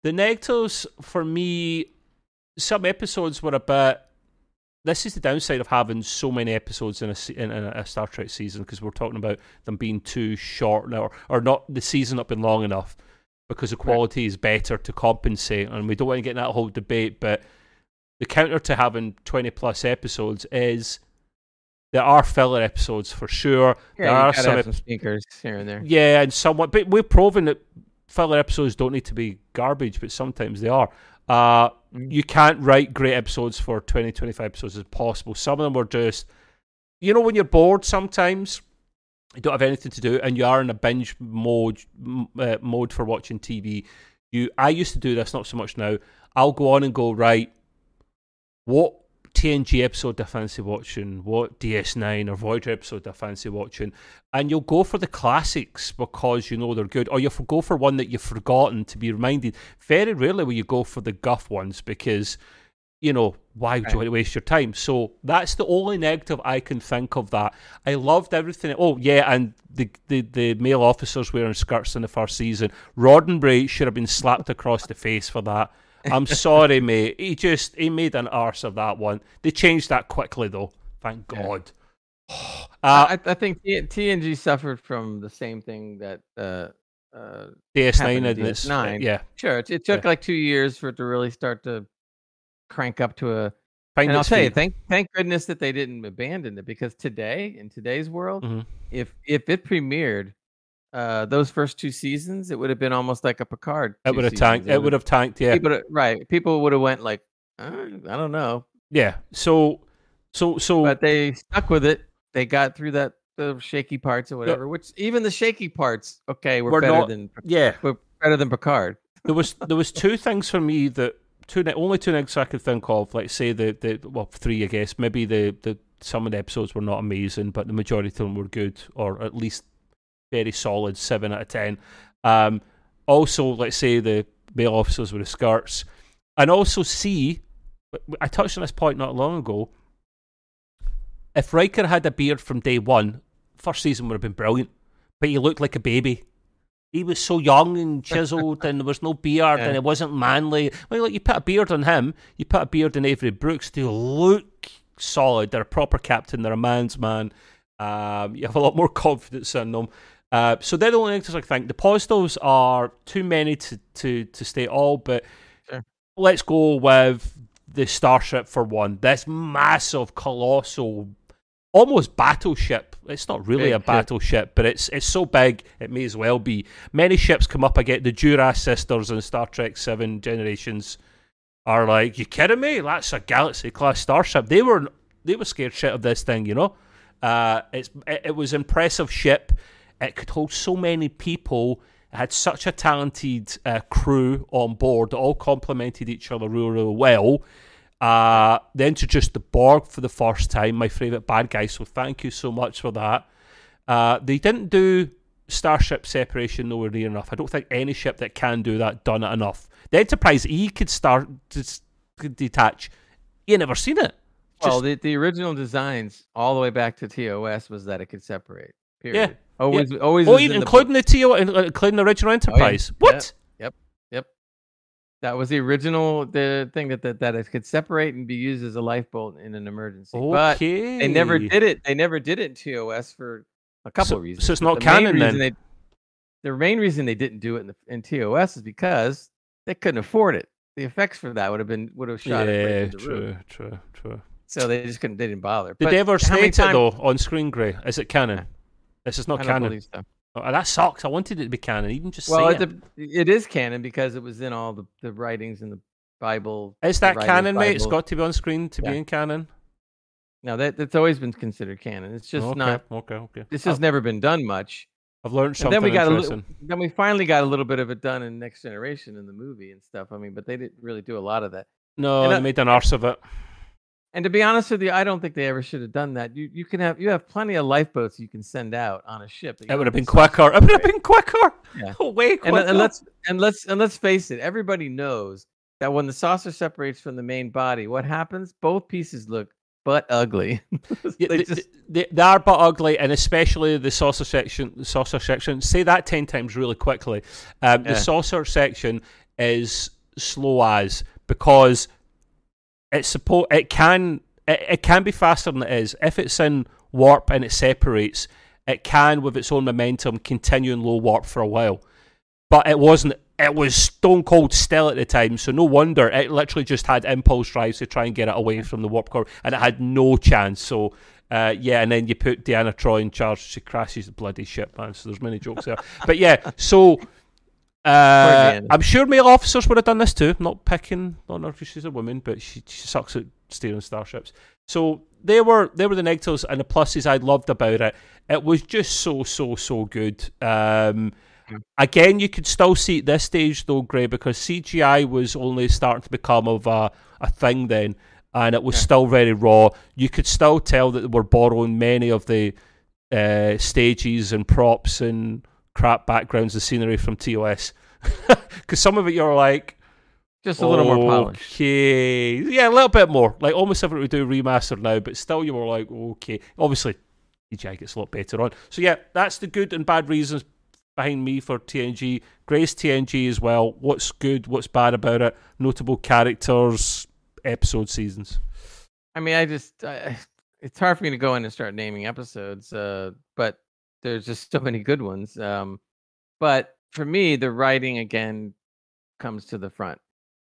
The negatives for me, some episodes were a bit. This is the downside of having so many episodes in a in, in a Star Trek season because we're talking about them being too short now, or, or not the season not been long enough because the quality is better to compensate. And we don't want to get in that whole debate, but the counter to having 20 plus episodes is there are filler episodes for sure. yeah, there are some, some sneakers here and there. yeah, and somewhat, but we've proven that filler episodes don't need to be garbage, but sometimes they are. Uh, Mm. you can't write great episodes for 20, 25 episodes as possible. Some of them were just, you know, when you're bored sometimes, you don't have anything to do, and you are in a binge mode uh, mode for watching TV. You, I used to do this, not so much now. I'll go on and go right. What TNG episode do I fancy watching? What DS9 or Voyager episode do I fancy watching? And you'll go for the classics because you know they're good, or you'll go for one that you've forgotten to be reminded. Very rarely will you go for the guff ones because, you know, why would you want to waste your time? So that's the only negative I can think of. That I loved everything. Oh yeah, and the the, the male officers wearing skirts in the first season. Roddenberry should have been slapped across the face for that. I'm sorry, mate. He just he made an arse of that one. They changed that quickly though. Thank Yeah. God. Uh, I, I think TNG suffered from the same thing that uh, uh, DS9 happened in and DS9. yeah. sure it, it took like two years for it to really start to crank up to a. Find and I'll tell you, thank thank goodness that they didn't abandon it because today in today's world, Mhm. if if it premiered uh, those first two seasons, it would have been almost like a Picard. It would have tanked. It would have tanked. Yeah, People, right? People would have went like, uh, I don't know, yeah. So, so, so. but they stuck with it. They got through that the shaky parts or whatever. Which even the shaky parts, okay, were We're better not- than yeah, were better than Picard. there was there was two things for me that two only two things I could think of. Like say the the well three I guess maybe the the some of the episodes were not amazing, but the majority of them were good or at least very solid seven out of ten. Um, also, let's say the male officers with the skirts, and also see. I touched on this point not long ago. If Riker had a beard from day one, first season would have been brilliant, but he looked like a baby. He was so young and chiseled, and there was no beard, Yeah. and it wasn't manly. Well, like you put a beard on him, you put a beard on Avery Brooks, they look solid. They're a proper captain. They're a man's man. Um, you have a lot more confidence in them. Uh, so they're the only negatives I think. The positives are too many to to to state all, but Sure. let's go with the starship for one. This massive, colossal, almost battleship. It's not really a ship. battleship, but it's it's so big it may as well be. Many ships come up again. The Duras sisters in Star Trek Seven Generations are like, you kidding me? That's a galaxy class starship. They were they were scared shit of this thing, you know. Uh, it's it, it was impressive ship. It could hold so many people. It had such a talented uh, crew on board that all complemented each other really, really well. Uh, they introduced the Borg for the first time, my favourite bad guy, so thank you so much for that. Uh, they didn't do starship separation nowhere near enough. I don't think any ship that can do that done it enough. The Enterprise E could start to could detach. You never seen it. well, the, the original designs all the way back to TOS was that it could separate. Period. Yeah. Always, always. Oh, even in the including the TO, including the original Enterprise. What? Yep. Yep. That was the original the thing that, that that it could separate and be used as a lifeboat in an emergency. But they never did it. They never did it in TOS for a couple So- of reasons. so it's not the canon then? They, the main reason they didn't do it in, the, in TOS is because they couldn't afford it. The effects for that would have been would have shot it Yeah, right through the roof. true, true, true. So they just couldn't. They didn't bother. Did But they ever state it time- though on screen, Gray? Is it canon? This is not canon. so. Oh, that sucks. I wanted it to be canon. Even just Well, say it, it. it is canon because it was in all the, the writings in the Bible. Is that canon, mate? It's got to be on screen to Yeah. be in canon. No, that that's always been considered canon. It's just okay, not. Okay, okay. This has I've, never been done much. I've learned And something then we got a little. Then we finally got a little bit of it done in Next Generation in the movie and stuff. I mean, but they didn't really do a lot of that. no, and they I- made an arse of it. And to be honest with you, I don't think they ever should have done that. You you can have you have plenty of lifeboats you can send out on a ship. that It would have been quicker. It would have been quicker. Yeah. Way quicker. and, and let's and let's and let's face it everybody knows that when the saucer separates from the main body what happens both pieces look butt ugly Yeah, they they, just they, they are butt ugly, and especially the saucer section. The saucer section. Say that ten times really quickly. Um, The saucer section is slow as because it's supposed it can it, it can be faster than it is if it's in warp and it separates. It can, with its own momentum, continue in low warp for a while. But it wasn't. It was stone cold still at the time, so no wonder it literally just had impulse drives to try and get it away from the warp core, and it had no chance. So, uh, yeah, and then you put Deanna Troi in charge, she crashes the bloody ship, man. So there's many jokes there. But yeah, so uh, I'm sure male officers would have done this too. Not picking on her because she's a woman, but she, she sucks at steering starships. So they were they were the negatives and the pluses I loved about it. It was just so so so good. Um, again, you could still see at this stage though, Gray, because CGI was only starting to become of a, a thing then, and it was Yeah. still very raw. You could still tell that they were borrowing many of the uh, stages and props and crap backgrounds and scenery from TOS. Because some of it you're like, just a little more polished Okay, yeah, a little bit more. Like almost everything we do remastered now, but still you were like, okay. Obviously, CGI gets a lot better on. So yeah, that's the good and bad reasons behind me for TNG. Grace TNG as well. What's good? What's bad about it? Notable characters, episode seasons. i mean i just I, it's hard for me to go in and start naming episodes uh but there's just so many good ones um but for me the writing again comes to the front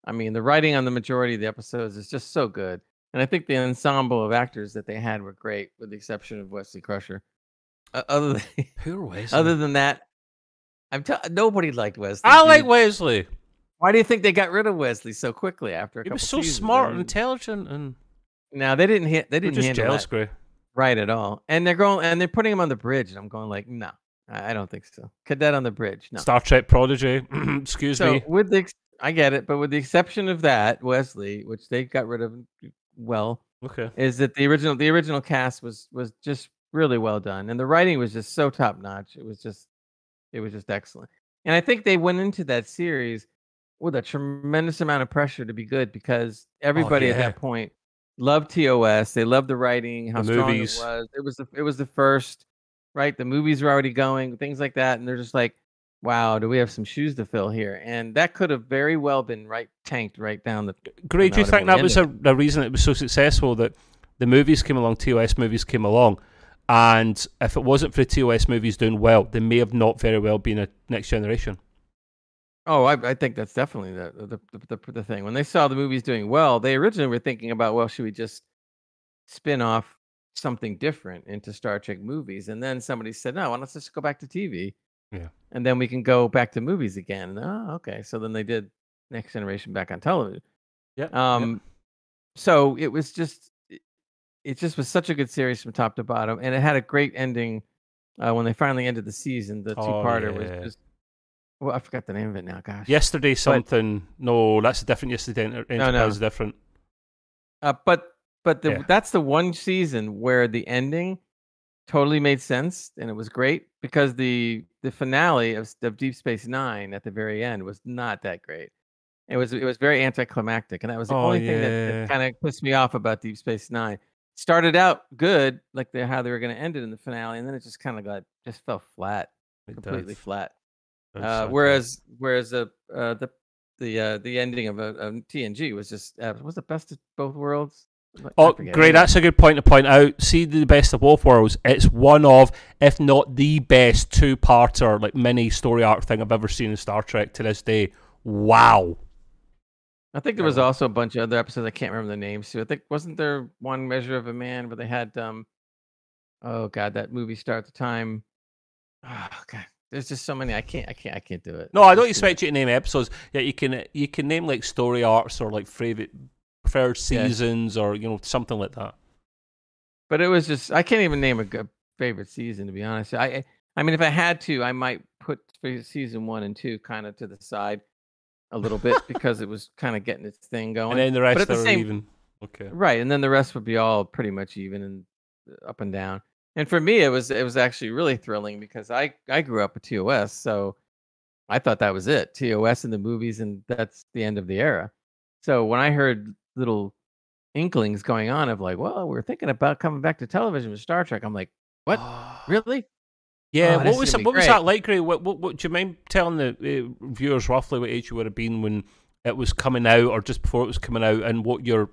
i mean the writing on the majority of the episodes is just so good and i think the ensemble of actors that they had were great with the exception of wesley crusher uh, other than Poor Wesley. Other than that, I'm t- nobody liked Wesley. I like dude. Wesley. Why do you think they got rid of Wesley so quickly after a He was so seasons? Smart and intelligent, and now they didn't hit. They didn't just handle jealous, that Gray. Right at all. And they're going and they're putting him on the bridge, and I'm going like, no, I don't think so. Cadet on the bridge, no. Star Trek prodigy. Excuse so me. with the, ex- I get it, but with the exception of that, Wesley, which they got rid of, well, Okay. is that the original the original cast was was just really well done and the writing was just so top notch it was just it was just excellent and i think they went into that series with a tremendous amount of pressure to be good because oh, everybody at Oh, yeah. that point loved tos they love the writing how The strong movies. it was it was the, it was the first right the movies were already going things like that and they're just like wow do we have some shoes to fill here and that could have very well been right tanked right down the Great. Do you think that was a, a reason it was so successful that the movies came along, TOS movies came along, and if it wasn't for the TOS movies doing well, they may have not very well been a next generation. Oh, I, I think that's definitely the the, the the the thing. When they saw the movies doing well, they originally were thinking about, well, should we just spin off something different into Star Trek movies? And then somebody said, no, why don't just go back to TV? Yeah. And then we can go back to movies again. Oh, okay. So then they did Next Generation back on television. Yeah. Um, so it was just, it, it just was such a good series from top to bottom, and it had a great ending uh, when they finally ended the season. The two-parter yeah. was just, well, I forgot the name of it now. Gosh. Yesterday something. no, that's a different yesterday. Enter- no. Enterprise is different. Uh, but but the, Yeah. that's the one season where the ending totally made sense and it was great because the the finale of, of Deep Space Nine at the very end was not that great. It was it was very anticlimactic, and that was the Oh, only thing that, that kind of pissed me off about Deep Space Nine. Started out good, like they, how they were going to end it in the finale, and then it just kind of got just fell flat, It completely does. flat. Uh, whereas whereas the uh, the the uh, the ending of, uh, of TNG was just uh, was the best of both worlds. Oh, great. That's a good point to point out. See the best of both worlds. It's one of, if not the best two-parter, like mini story arc thing I've ever seen in Star Trek to this day. Wow. I think there was also a bunch of other episodes. I can't remember the names too. I think wasn't there one Measure of a Man where they had um, oh god, that movie star at the time. Oh god, there's just so many. I can't, I can't, I can't do it. No, I don't expect you to name episodes. Yeah, you can you can name like story arcs or like favorite preferred Yeah. seasons or you know something like that. but it was just I can't even name a good favorite season to be honest. I I- mean if I had to, I might put season one and two kind of to the side a little bit because it was kind of getting its thing going. And then the rest at the are same- even. Okay. right, and then the rest would be all pretty much even and uh, up and down. And for me, it was it was actually really thrilling because I I grew up with TOS, so I thought that was it. TOS in the movies, and that's the end of the era. So when I heard little inklings going on of like, well, we're thinking about coming back to television with Star Trek, I'm like, what? Really? Yeah, Oh, what was what was that like, Gray? What, what, what do you mind telling the uh, viewers roughly what age you would have been when it was coming out, or just before it was coming out, and what your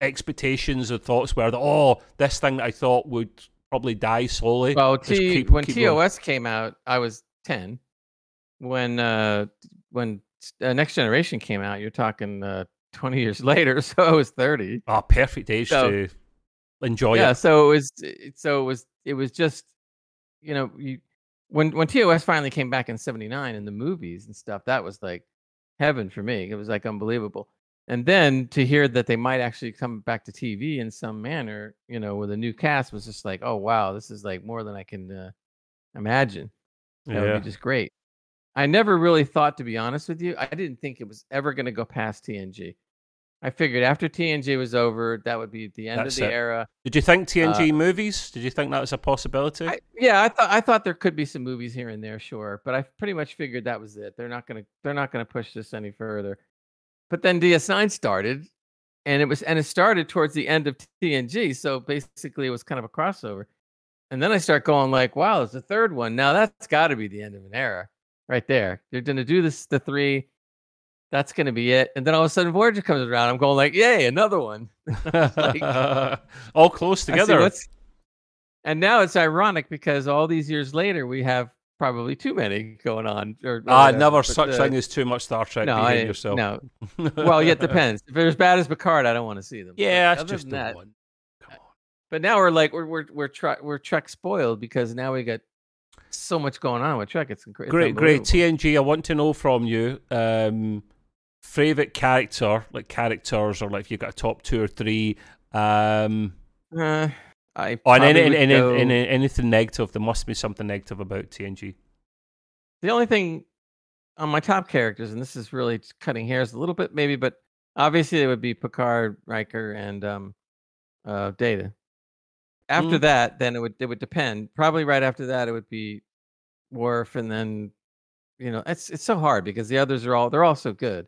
expectations or thoughts were? That oh, this thing that I thought would probably die slowly. Well, T keep- when keep going. TOS came out, I was ten. When uh when uh, Next Generation came out, you're talking uh, twenty years later, so I was thirty. Ah, perfect age So- to enjoy yeah, it. so it was so it was it was just you know you when when TOS finally came back in '79 in the movies and stuff, that was like heaven for me. It was like unbelievable. And then to hear that they might actually come back to TV in some manner, you know, with a new cast was just like, oh wow, this is like more than I can uh, imagine. That would Yeah. be just great. I never really thought, to be honest with you, I didn't think it was ever going to go past TNG. I figured after TNG was over, that would be the end That's of the it. era. Did you think TNG movies? Did you think that was a possibility? Uh, I, yeah, I thought I thought there could be some movies here and there, sure, but I pretty much figured that was it. They're not gonna they're not gonna push this any further. But then DS9 started, and it was and it started towards the end of TNG, so basically it was kind of a crossover. And then I start going like, wow, it's the third one. Now that's got to be the end of an era, right there. They're gonna do this the three. That's gonna be it. And then all of a sudden Voyager comes around. I'm going like, yay, another one. like- All close together. And now it's ironic because all these years later, we have probably too many going on. Or, Ah, never but, such uh, thing as too much Star Trek. No, I, yourself. no. Well, yeah, it depends. If they're as bad as Picard, I don't want to see them. Yeah, that's other just that, one. Come on. But now we're like we're we're we're Trek we're Trek spoiled because now we got so much going on with Trek. It's incredible. Great, great. TNG, I want to know from you, um, favorite character, like characters, or like if you've got a top two or three. Um, Uh, I on any, probably any, any, go- any, anything negative, there must be something negative about TNG. The only thing on my top characters, and this is really cutting hairs a little bit, maybe, but obviously it would be Picard, Riker, and um, uh, Data. After Mm. that, then it would it would depend. Probably right after that, it would be Worf, and then you know it's it's so hard because the others are all they're all so good.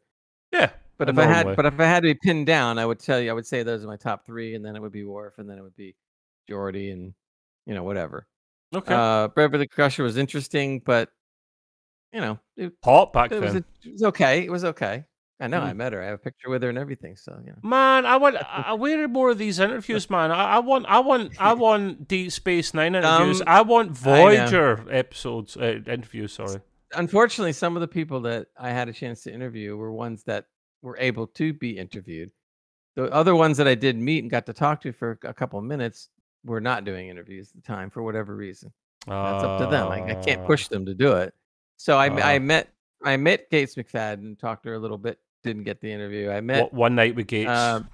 Yeah, But if I had normally. but if I had to be pinned down, I would tell you I would say those are my top three, and then it would be Worf, and then it would be Geordi, and you know whatever. okay. Uh, Beverly Crusher was interesting, but you know it, Hot back it was, then. it was okay. It was okay. I know. I Mm. met her. I have a picture with her and everything. So you know. Man, I want I I wanted more of these interviews, man. I, I want I want I want Deep Space Nine interviews. Um, I want I. Voyager episodes uh, interviews. Sorry. unfortunately, some of the people that I had a chance to interview were ones that were able to be interviewed. The other ones that I did meet and got to talk to for a couple of minutes were not doing interviews at the time for whatever reason. That's up to them. I, I can't Ah. push them to do it. So I, I Ah. met I met Gates McFadden, talked to her a little bit, didn't get the interview. I met One- night with Gates. um,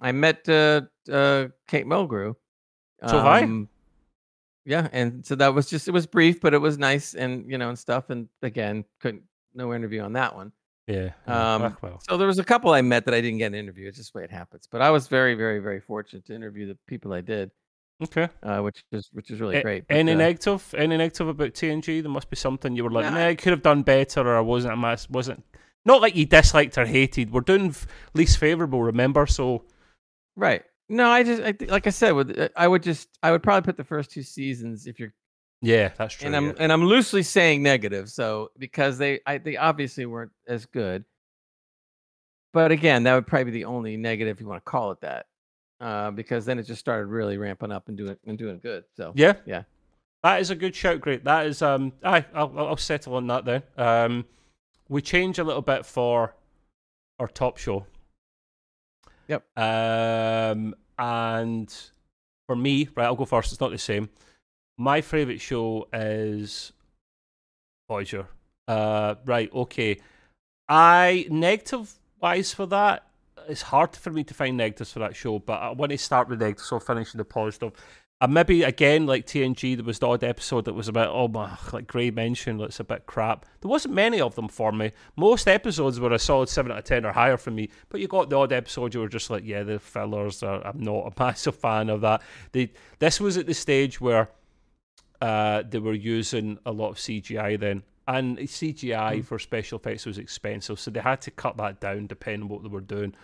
I met uh, uh, Kate Mulgrew. So have I. Um, Yeah, and so that was just it was brief, but it was nice and you know and stuff. And again, couldn't no interview on that one. yeah. yeah. Um, Ah, well. So there was a couple I met that I didn't get an interview. It's just the way it happens. But I was very, very, very fortunate to interview the people I did, Okay. uh, which is which is really A- great. But, Any uh, negative? Any negative about TNG? There must be something you were like, Nah. nah, I could have done better, or I wasn't a mass, wasn't. Not like you disliked or hated. We're doing f- least favorable, remember? So right? No, I just I, thi- like I said, with uh, I would just I would probably put the first two seasons if you're yeah, that's true. and I'm yeah. and I'm loosely saying negative, so because they I they obviously weren't as good. But again, that would probably be the only negative if you want to call it that, uh, because then it just started really ramping up and doing and doing good. So Yeah, Yeah. That is a good shout. Great. That is um. I I'll, I'll settle on that then. Um, we change a little bit for our top show. Yep. Um, and for me, right, I'll go first. It's not the same. My favorite show is Voyager. Uh, right. Okay. I negative wise for that. It's hard for me to find negatives for that show, but I want to start with negatives, so finishing the positive. And maybe again, like TNG, there was the odd episode that was about oh my, like Gray mentioned, it's a bit crap. There wasn't many of them for me. Most episodes were a solid seven out of ten or higher for me. But you got the odd episode you were just like, yeah, the fillers. Are, I'm not a massive fan of that. They this was at the stage where uh, they were using a lot of CGI then. And CGI for special effects was expensive, so they had to cut that down depending on what they were doing.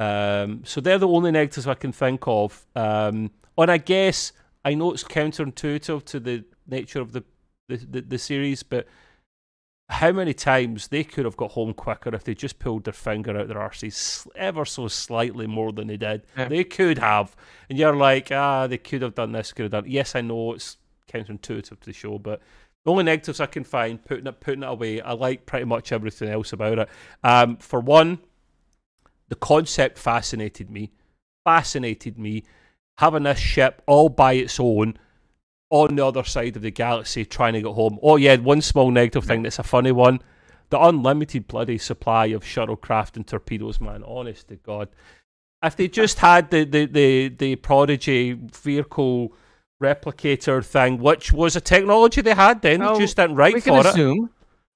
Um, so they're the only negatives I can think of. Um, and I guess I know it's counterintuitive to the nature of the, the, the, the series, but how many times they could have got home quicker if they just pulled their finger out their arses ever so slightly more than they did. Yeah. They could have. And you're like, ah, they could have done this, could have done. Yes, I know it's counterintuitive to the show, but the only negatives I can find, putting it putting it away, I like pretty much everything else about it. Um, for one, the concept fascinated me. Fascinated me. Having this ship all by its own on the other side of the galaxy trying to get home. Oh yeah, one small negative thing that's a funny one. The unlimited bloody supply of shuttlecraft and torpedoes, man. Honest to God. If they just had the, the, the, the Prodigy vehicle replicator thing, which was a technology they had then, they just didn't write we can for it.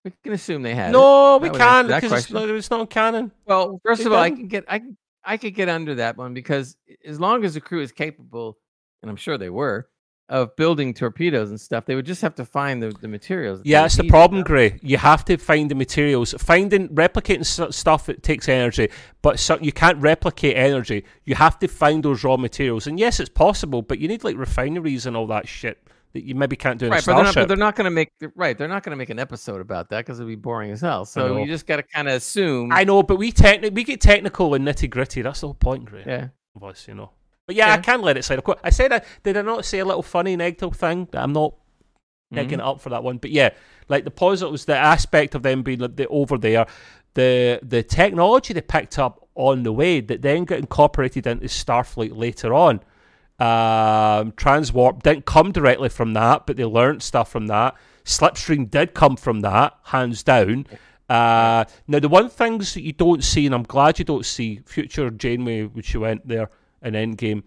Assume we can assume they had. it. No, we can't because it's question. not, it's not canon. Well, first They of all, I didn't. can get I can I could get under that one because as long as the crew is capable, and I'm sure they were, of building torpedoes and stuff, they would just have to find the, the materials. that Yeah, they it's the problem, though. Gray. You have to find the materials. Finding, replicating stuff, it takes energy, but so, you can't replicate energy. You have to find those raw materials. And yes, it's possible, but you need like refineries and all that shit that you maybe can't do Right, but they're not. But they're not going to make. Right, they're not going to make an episode about that because it'd be boring as hell. So you just got to kind of assume. I know, but we techni- we get technical and nitty gritty. That's the whole point, Gray. yeah. Of you know. But yeah, I can't let it slide. Of course, I said I did I not say a little funny negative thing that I'm not picking Mhm. it up for that one. But yeah, like the positives, the aspect of them being like, the over there, the the technology they picked up on the way that then got incorporated into Starfleet later on. Um, Transwarp didn't come directly from that, but they learned stuff from that. Slipstream did come from that, hands down. Uh, now the one things that you don't see, and I'm glad you don't see, future Janeway when she went there in Endgame,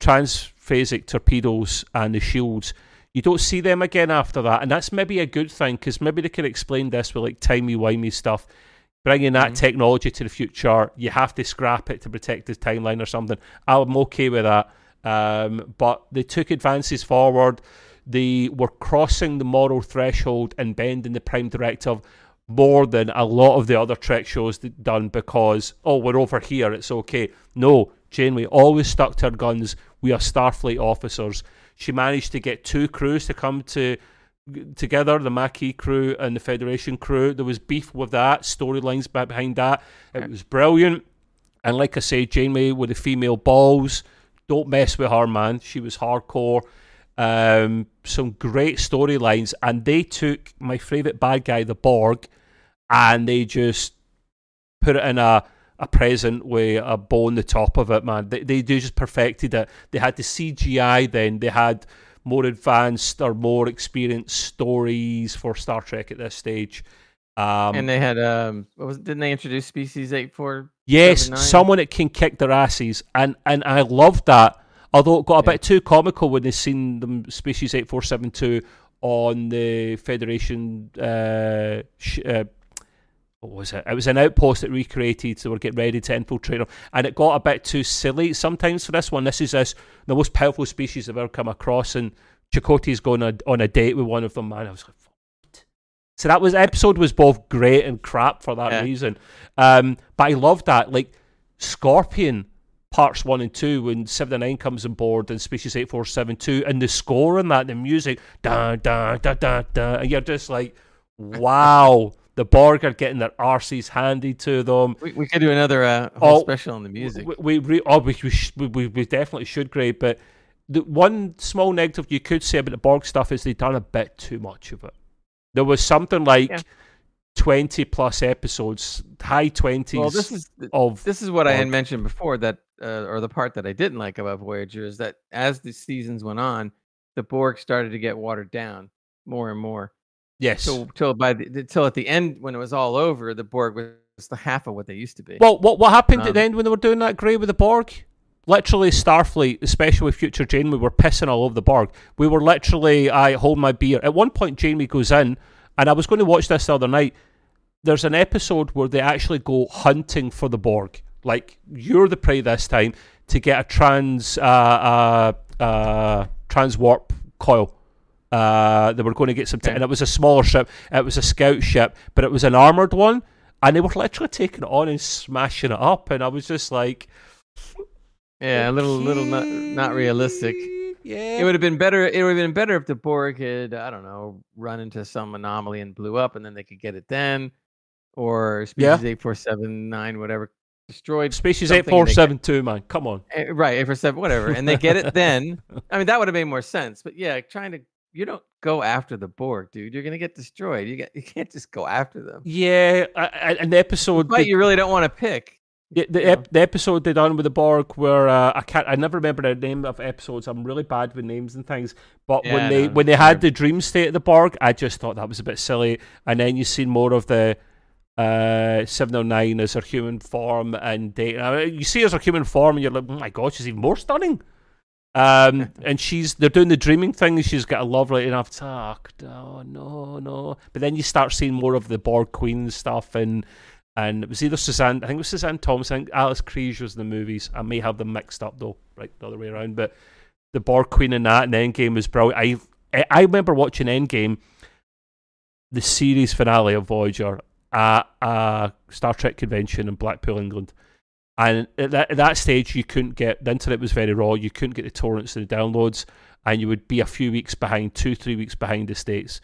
transphasic torpedoes and the shields. You don't see them again after that, and that's maybe a good thing because maybe they can explain this with like timey wimey stuff. Bringing that Mhm. technology to the future, you have to scrap it to protect the timeline or something. I'm okay with that. Um, but they took advances forward. They were crossing the moral threshold and bending the Prime Directive more than a lot of the other Trek shows done because oh we're over here it's okay. No, Janeway always stuck to her guns. We are Starfleet officers. She managed to get two crews to come to together, the Maquis crew and the Federation crew. There was beef with that, storylines behind that. It was brilliant. And like I say, Janeway with the female balls, don't mess with her, man. She was hardcore. Um, some great storylines, and they took my favorite bad guy, the Borg, and they just put it in a a present with a bow on the top of it, man. They, they just perfected it. They had the CGI then, they had more advanced or more experienced stories for Star Trek at this stage. Um, and they had um, what was didn't they introduce Species Eight Four? Yes, someone that can kick their asses, and and I loved that. Although it got a yeah. bit too comical when they seen them Species Eight Four Seven Two on the Federation uh, sh- uh, what was it? It was an outpost that recreated, so we're getting ready to infiltrate them, and it got a bit too silly sometimes for this one. This is this the most powerful species I've ever come across, and Chakotay's going on, on a date with one of them. Man, I was like? So that was episode was both great and crap for that yeah. reason. Um, but I loved that, like Scorpion parts one and two when seven nine comes on board and species eight four seven two, and the score and that, the music, da da da da da, and you're just like, wow. The Borg are getting their arses handed to them. We, we could do another uh, oh, special on the music. We we, oh, we, we, we definitely should, Greg. But the one small negative you could say about the Borg stuff is they've done a bit too much of it. There was something like yeah. twenty plus episodes, high twenties. Well, this is of this is what Borg. I had mentioned before that, uh, or the part that I didn't like about Voyager is that as the seasons went on, the Borg started to get watered down more and more. Yes. So till by the till at the end when it was all over, the Borg was the half of what they used to be. Well, what what happened um, at the um, end when they were doing that grey with the Borg? Literally, Starfleet, especially with Future Janeway, were pissing all over the Borg. We were literally, I hold my beer. At one point, Janeway goes in, and I was going to watch this the other night. There's an episode where they actually go hunting for the Borg. Like you're the prey this time to get a trans uh, uh, uh, trans warp coil uh, they were going to get some, t- and it was a smaller ship. It was a scout ship, but it was an armored one, and they were literally taking it on and smashing it up. And I was just like, yeah, a little, little not, not realistic. Yeah, it would have been better. It would have been better if the Borg had, I don't know, run into some anomaly and blew up, and then they could get it then, or species eight four seven nine, whatever, destroyed. Species eight four seven two, man, come on. Eh, right, eight four seven, whatever, and they get it then. I mean, that would have made more sense. But yeah, trying to you don't go after the Borg, dude. You're gonna get destroyed. You get you can't just go after them. Yeah, an episode. But you really don't want to pick. Yeah, the, ep- the episode they done with the Borg, where uh, I can't, I never remember the name of episodes. I'm really bad with names and things. But yeah, when they no, when they had the dream state of the Borg, I just thought that was a bit silly. And then you see more of the uh, Seven of Nine as her human form and data. You see as her human form, and you're like, oh my god, she's even more stunning. Um, and she's they're doing the dreaming thing. And she's got a lovely enough talk. Oh no, no. But then you start seeing more of the Borg Queen stuff, and and it was either Suzanne. I think it was Suzanne Thompson. Alice Krige was in the movies. I may have them mixed up though, right the other way around. But the Borg Queen in that and Endgame was brilliant. I I remember watching Endgame, the series finale of Voyager at a Star Trek convention in Blackpool, England and at that, at that stage, you couldn't get the internet was very raw. You couldn't get the torrents and the downloads, and you would be a few weeks behind, two, three weeks behind the states.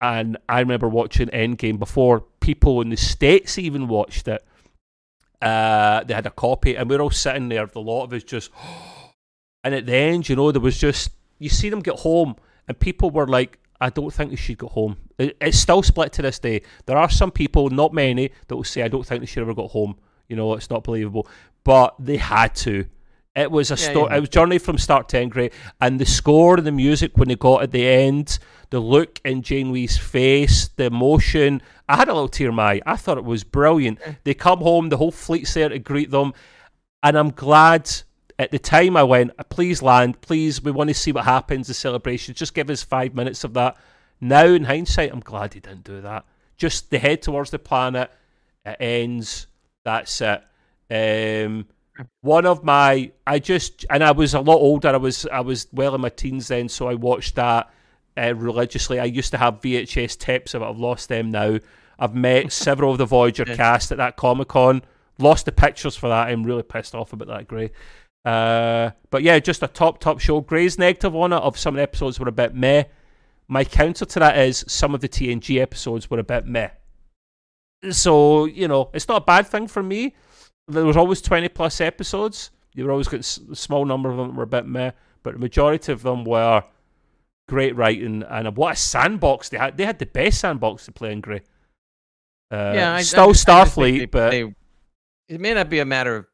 And I remember watching Endgame before people in the states even watched it. Uh, they had a copy, and we are all sitting there. The lot of us just, and at the end, you know, there was just you see them get home, and people were like, I don't think they should go home. It's still split to this day. There are some people, not many, that will say, I don't think they should ever got home. You know, it's not believable. But they had to. It was a yeah, sto- yeah. It was journey from start to end, great, and the score and the music when they got at the end, the look in Janeway's face, the emotion. I had a little tear in my eye. I thought it was brilliant. They come home, the whole fleet's there to greet them, and I'm glad. At the time, I went, "Please land, please. We want to see what happens. The celebration. Just give us five minutes of that." Now, in hindsight, I'm glad he didn't do that. Just the head towards the planet. It ends that's it. Um, one of my, I just, and I was a lot older. I was, I was well in my teens then, so I watched that uh, religiously. I used to have VHS tapes of it. I've lost them now. I've met several of the Voyager cast at that Comic Con. Lost the pictures for that. I'm really pissed off about that, Gray. Uh, but yeah, just a top, top show. Gray's negative on it of some of the episodes were a bit meh. My counter to that is some of the TNG episodes were a bit meh. So, you know, it's not a bad thing for me. There was always 20 plus episodes. You were always getting a small number of them were a bit meh. but the majority of them were great writing and what a sandbox they had. They had the best sandbox to play in Grey. Uh, yeah, I, still I, I Starfleet, think they- but they- it may not be a matter of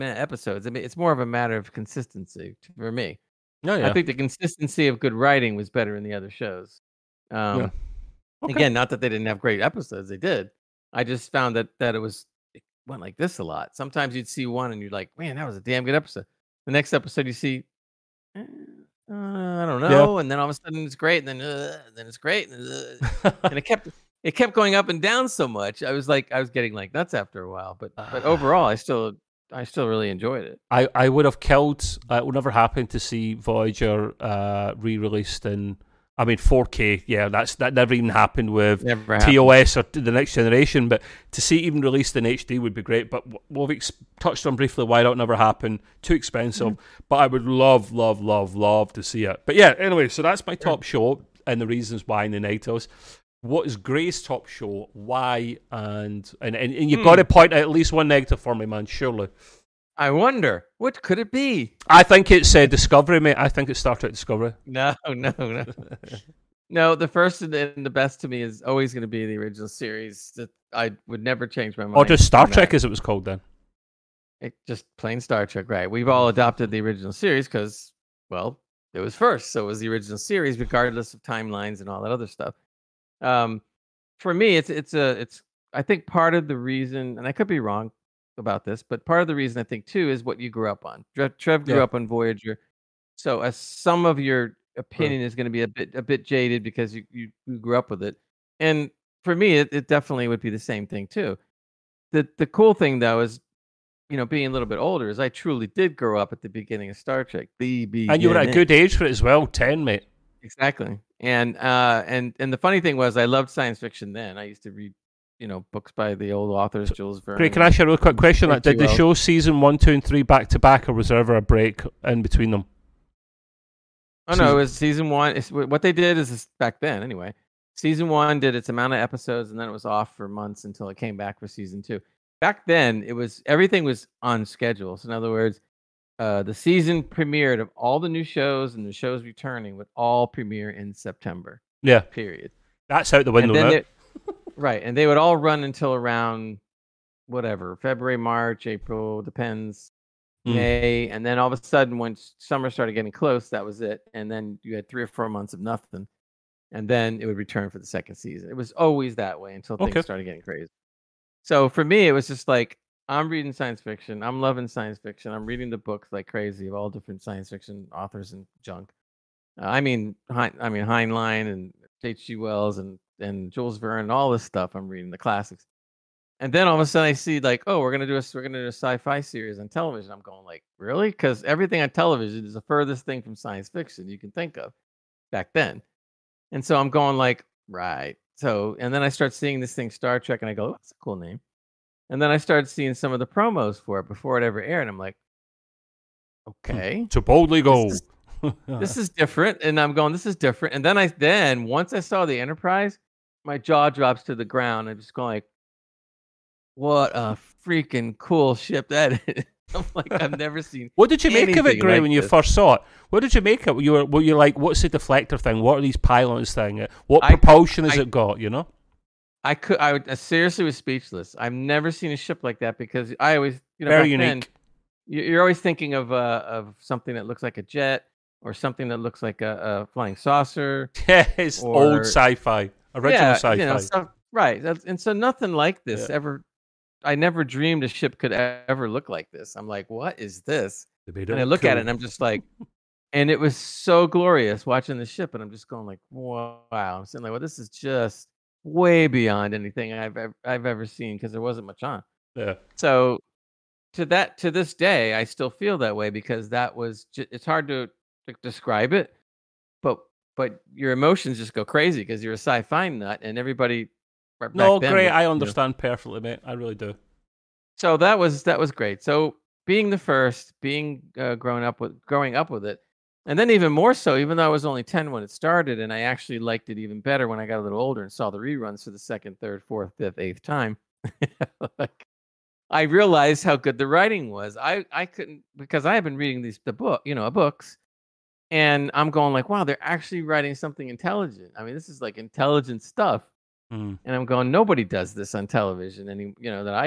episodes. I mean, it's more of a matter of consistency for me. oh, yeah. I think the consistency of good writing was better in the other shows. Um, Yeah. Okay. Again, not that they didn't have great episodes; they did. I just found that that it was went like this a lot. Sometimes you'd see one and you're like, "Man, that was a damn good episode." The next episode you see, eh, uh, I don't Yeah. know, and then all of a sudden it's great, and then uh, then it's great, and, uh, and it kept it kept going up and down so much. I was like, I was getting like nuts after a while. But but Ah. overall, I still I still really enjoyed it. I, I would have killed. Uh, it would never happen to see Voyager uh, re-released in. I mean, 4K. Yeah, that's that never even happened with Never happened. TOS or the next generation. But to see it even released in HD would be great. But we've ex- touched on briefly why that never happened. Too expensive. Mm-hmm. But I would love, love, love, love to see it. But yeah, anyway, so that's my top show and the reasons why in the negatives. What is Gray's top show? Why? And and, and, and you've got hmm. to point out at least one negative for me, man. Surely. I wonder what could it be. I think it's uh, Discovery, mate. I think it's Star Trek Discovery. No, no, no. No, the first and the best to me is always going to be the original series. That I would never change my mind. Or just Star on that. Trek, as it was called then. It, just plain Star Trek, right? We've all adopted the original series because, well, it was first, so it was the original series, regardless of timelines and all that other stuff. Um, for me, it's it's a it's. I think part of the reason, and I could be wrong about this, but part of the reason I think too is what you grew up on. Trev, grew Yeah. up on Voyager, so as some of your opinion is going to be a bit a bit jaded because you, you you grew up with it, and for me, it, it definitely would be the same thing too. The the cool thing though is, you know, being a little bit older, is I truly did grow up at the beginning of Star Trek. The beginning. And you were at a good age for it as well, 10, mate. Exactly. And uh and and the funny thing was I loved science fiction then. I used to read, you know, books by the old authors, Jules Verne. Great. Can I ask you a real quick question? on that? Did the show season one, two, and three back to back, or was there ever a break in between them? Oh no, it was season one. It's, what they did is back then anyway. Season one did its amount of episodes, and then it was off for months until it came back for season two. Back then, it was everything was on schedule. So in other words, uh, the season premiered of all the new shows and the shows returning would all premiere in September. Yeah, Period. that's out the window and then now. Right, and they would all run until around whatever February, March, April, depends. Mm. May, and then all of a sudden, when summer started getting close, that was it. And then you had three or four months of nothing, and then it would return for the second season. It was always that way until things Okay. started getting crazy. So for me, it was just like I'm reading science fiction. I'm loving science fiction. I'm reading the books like crazy of all different science fiction authors and junk. Uh, I mean, I mean Heinlein and H.G. Wells and and Jules Verne and all this stuff. I'm reading the classics, and then all of a sudden I see like, oh, we're gonna do a we're gonna do a sci-fi series on television. I'm going like, really? Because everything on television is the furthest thing from science fiction you can think of back then, and so I'm going like, right. So and then I start seeing this thing Star Trek, and I go, oh, that's a cool name. And then I started seeing some of the promos for it before it ever aired. And I'm like, hmm, okay To boldly go. is- this is different and i'm going this is different and then i then once i saw the enterprise my jaw drops to the ground i'm just going like what a freaking cool ship that is i'm like i've never seen what did you make of it, Gray, like when you this. first saw it? What did you make of it? You were, were you like, what's the deflector thing? What are these pylons thing? What I- propulsion has I- it got? You know? i could i, would, I seriously was speechless i've never seen a ship like that because i always you know Very then, unique. you- you're always thinking of uh of something that looks like a jet or something that looks like a, a flying saucer Yeah, it's old sci-fi, original yeah, sci-fi. You know, stuff, right. And so nothing like this Yeah. ever. I never dreamed a ship could ever look like this. I'm like, what is this? And I look at it and I'm just like, and it was so glorious watching the ship, and I'm just going like, wow. I'm saying like, well, this is just way beyond anything I've ever, I've ever seen because there wasn't much on. yeah. So to that to this day, I still feel that way because that was it's hard to, to describe it, but your emotions just go crazy because you're a sci-fi nut and everybody. back No, then great. I you know, understand perfectly, mate. I really do. so that was that was great. So being the first, being uh, growing up with growing up with it, and then even more so, even though I was only ten when it started, and I actually liked it even better when I got a little older and saw the reruns for the second, third, fourth, fifth, eighth time. like, I realized how good the writing was. I I couldn't because I have been reading these the book, you know, books and I'm going like, wow, they're actually writing something intelligent. I mean, this is like intelligent stuff. Mm. And I'm going, nobody does this on television. And you know that I,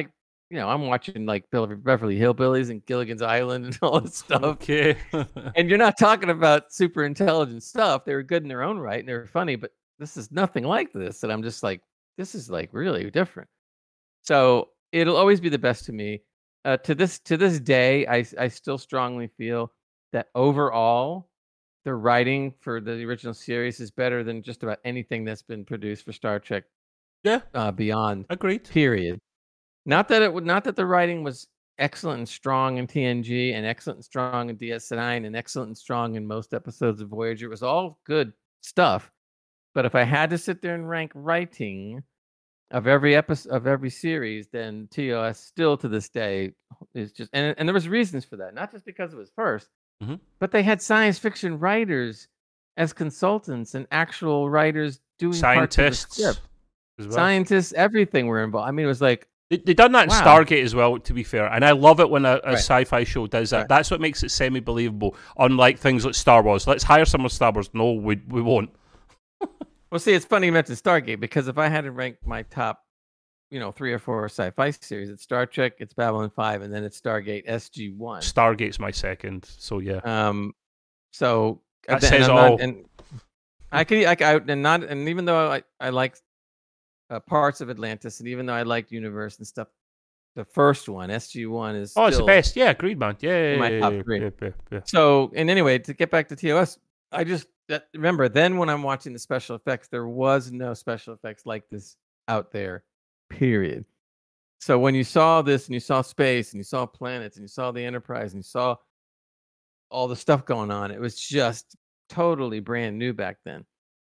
you know, I'm watching like Beverly Hillbillies and Gilligan's Island and all this stuff. Okay. and you're not talking about super intelligent stuff. They were good in their own right and they were funny, but this is nothing like this. And I'm just like, this is like really different. So it'll always be the best to me. Uh, to this to this day, I I still strongly feel that overall, the writing for the original series is better than just about anything that's been produced for Star Trek. Yeah. Uh, beyond. Agreed. Period. Not that it would. Not that the writing was excellent and strong in TNG, and excellent and strong in DS9, and excellent and strong in most episodes of Voyager. It was all good stuff. But if I had to sit there and rank writing of every episode of every series, then TOS still to this day is just and and there was reasons for that, not just because it was 1st Mhm. but they had science fiction writers as consultants and actual writers doing parts of the Scientists. well. Scientists, everything were involved. I mean, it was like They, they done that in Wow. Stargate as well, to be fair, and I love it when a, a Right. sci-fi show does that. Right. That's what makes it semi-believable. Unlike things like Star Wars, let's hire someone Star Wars. No, we we won't. Well, see, it's funny you mentioned Stargate because if I had to rank my top, you know, three or four sci-fi series, it's Star Trek, it's Babylon Five, and then it's Stargate SG One. Stargate's my second, so yeah. Um, so That and says not- all. and I could, I, I and not, and even though I I like uh, parts of Atlantis, and even though I liked Universe and stuff, the first one, SG One, is Oh, it's the best. Yeah, agreed, man. Yeah, my top yeah, three. yeah, yeah, yeah. So, and anyway, to get back to TOS, I just that, remember then when I'm watching the special effects, there was no special effects like this out there, period. So when you saw this and you saw space and you saw planets and you saw the Enterprise and you saw all the stuff going on, it was just totally brand new back then.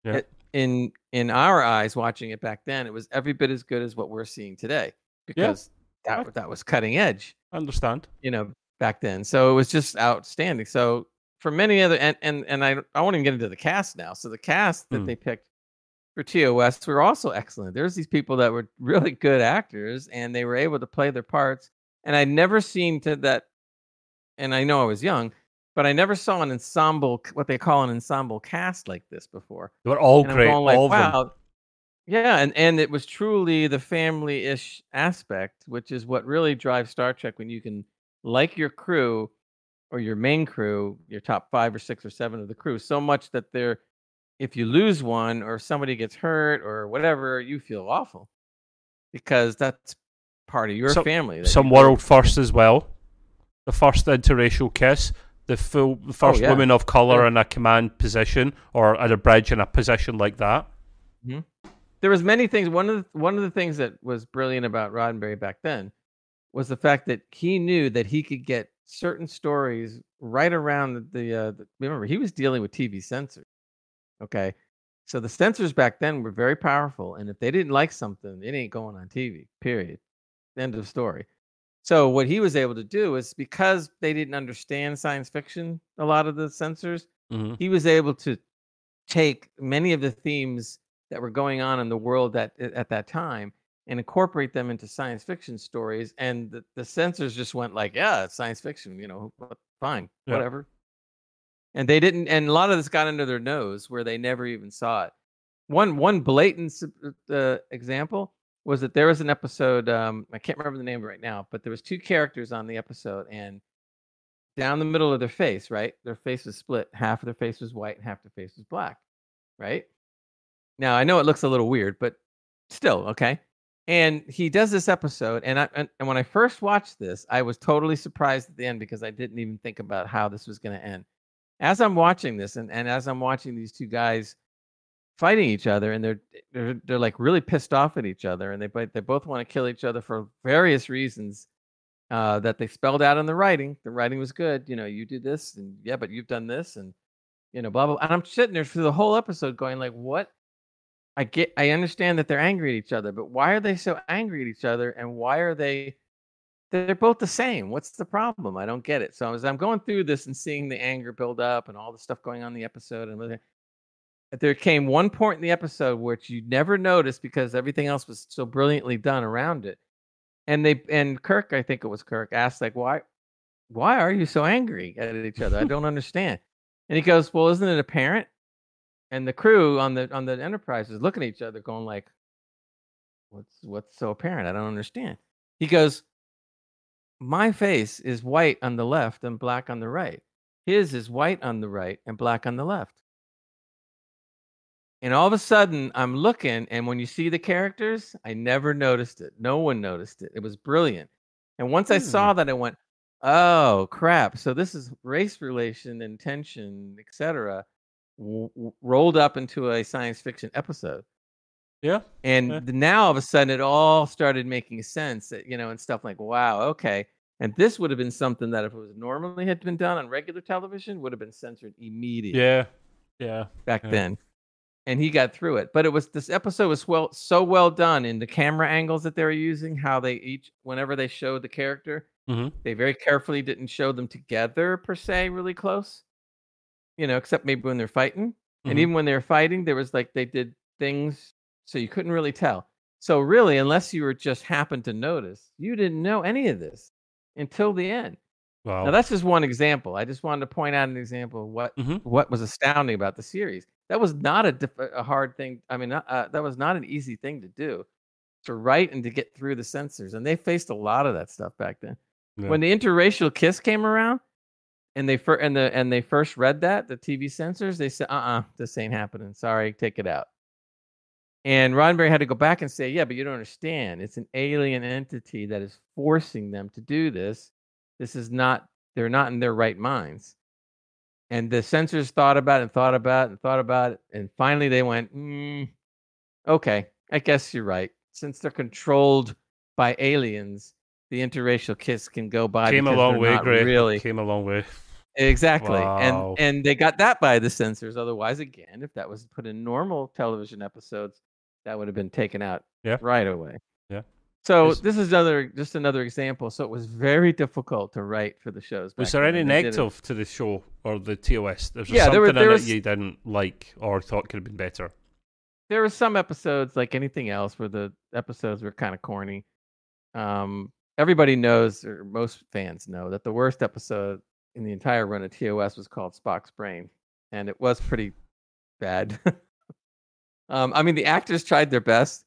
Yeah. It- in in our eyes, watching it back then, it was every bit as good as what we're seeing today because I- that that was cutting edge I understand. you know back then so it was just outstanding so for many other and and, and i i won't even get into the cast now so the cast that Hmm. they picked for tos were also excellent there's these people that were really good actors and they were able to play their parts and i'd never seen to that and i know i was young but i never saw an ensemble what they call an ensemble cast like this before They were all and great. Like, all of them. wow. Yeah, and, and it was truly the family ish aspect, which is what really drives Star Trek when you can like your crew or your main crew, your top five or six or seven of the crew, so much that they're if you lose one or somebody gets hurt or whatever, you feel awful. Because that's part of your Some- family. Some world first as well. The first interracial kiss. The full, the first Oh, yeah. woman of color Yeah. in a command position or at a bridge in a position like that. there was many things. One of the, one of the things that was brilliant about Roddenberry back then was the fact that he knew that he could get certain stories right around the, the, uh, the remember he was dealing with TV censors. Okay, so the censors back then were very powerful, and if they didn't like something, it ain't going on TV. Period. End of story. So what he was able to do is because they didn't understand science fiction, a lot of the censors, hmm he was able to take many of the themes that were going on in the world that at that time and incorporate them into science fiction stories and the, the censors just went like yeah it's science fiction you know fine Yeah. whatever and they didn't and a lot of this got under their nose where they never even saw it. One one blatant uh, example was that there was an episode um, i can't remember the name right now but there was two characters on the episode and down the middle of their face right their face was split. Half of their face was white and half their face was black right? Now i know it looks a little weird but still okay? And he does this episode and I and, and when I first watched this, I was totally surprised at the end because I didn't even think about how this was going to end. As I'm watching this and, and as I'm watching these two guys fighting each other and they're they're they're like really pissed off at each other and they they both want to kill each other for various reasons uh, that they spelled out in the writing. The writing was good, you know, you do this and yeah, but you've done this and you know, blah blah. And I'm sitting there through the whole episode going like, what I get I understand that they're angry at each other, but why are they so angry at each other and why are they they're both the same. What's the problem? I don't get it. So as I'm going through this and seeing the anger build up and all the stuff going on in the episode and there came one point in the episode which you never noticed because everything else was so brilliantly done around it. And they and Kirk, I think it was Kirk, asked like, why why are you so angry at each other? I don't understand. And he goes, "Well, isn't it apparent?" And the crew on the on the Enterprise is looking at each other, going like, "What's what's so apparent? I don't understand." He goes, "My face is white on the left and black on the right. His is white on the right and black on the left." And all of a sudden, I'm looking, and when you see the characters, I never noticed it. No one noticed it. It was brilliant. And once I Hmm. saw that, I went, "Oh crap!" So this is race relation and tension, etc., w- w- rolled up into a science fiction episode. Yeah. And Yeah. now all of a sudden, it all started making sense. that, You know, and stuff like, "Wow, okay." And this would have been something that, if it was normally had been done on regular television, would have been censored immediately Yeah. Yeah. back Yeah. then. And he got through it. But it was this episode was well so well done in the camera angles that they were using, how they each whenever they showed the character, hmm they very carefully didn't show them together per se, really close. You know, except maybe when they're fighting. And Mhm. even when they were fighting, there was like they did things so you couldn't really tell. So really, unless you were just happened to notice, you didn't know any of this until the end. Wow. Now that's just one example. I just wanted to point out an example of what Mhm. what was astounding about the series. That was not a diff- a hard thing. I mean, uh, uh, that was not an easy thing to do, to write and to get through the censors. And they faced a lot of that stuff back then. Yeah. When the interracial kiss came around, and they fir- and the and they first read that the TV censors, they said, "Uh, uh this ain't happening. Sorry, take it out." And Roddenberry had to go back and say, "Yeah, but you don't understand. It's an alien entity that is forcing them to do this. This is not. They're not in their right minds." And the censors thought about it and thought about it and thought about it, and finally they went, mm, "Okay, I guess you're right. Since they're controlled by aliens, the interracial kiss can go by. Came a long way, Gray. Really, Came a long way. Exactly. Wow. And and they got that by the censors. Otherwise, again, if that was put in normal television episodes, that would have been taken out Yeah. right away. Yeah. So Is- this is another just another example. So it was very difficult to write for the shows. Was there any and they did it- negative to the show or the TOS? There's Yeah, something there were- in there it you didn't like or thought could have been better. There were some episodes like anything else where the episodes were kind of corny. Um, everybody knows, or most fans know, that the worst episode in the entire run of TOS was called Spock's Brain, and it was pretty bad. um, I mean, the actors tried their best,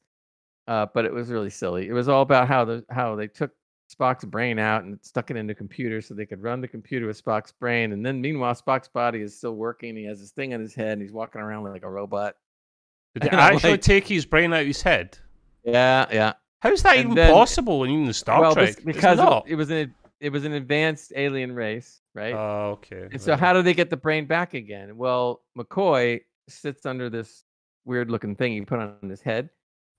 uh, but it was really silly. It was all about how the how they took Spock's brain out and stuck it into a computer so they could run the computer with Spock's brain, and then meanwhile Spock's body is still working. He has this thing on his head, and he's walking around like a robot. Did they actually like- take his brain out of his head? Yeah, yeah. How's that And even then- possible in even Star well, Trek? this- because it, it was an it was an advanced alien race, right? Oh, okay. and so how do they get the brain back again? Well, McCoy sits under this weird looking thing he put on his head,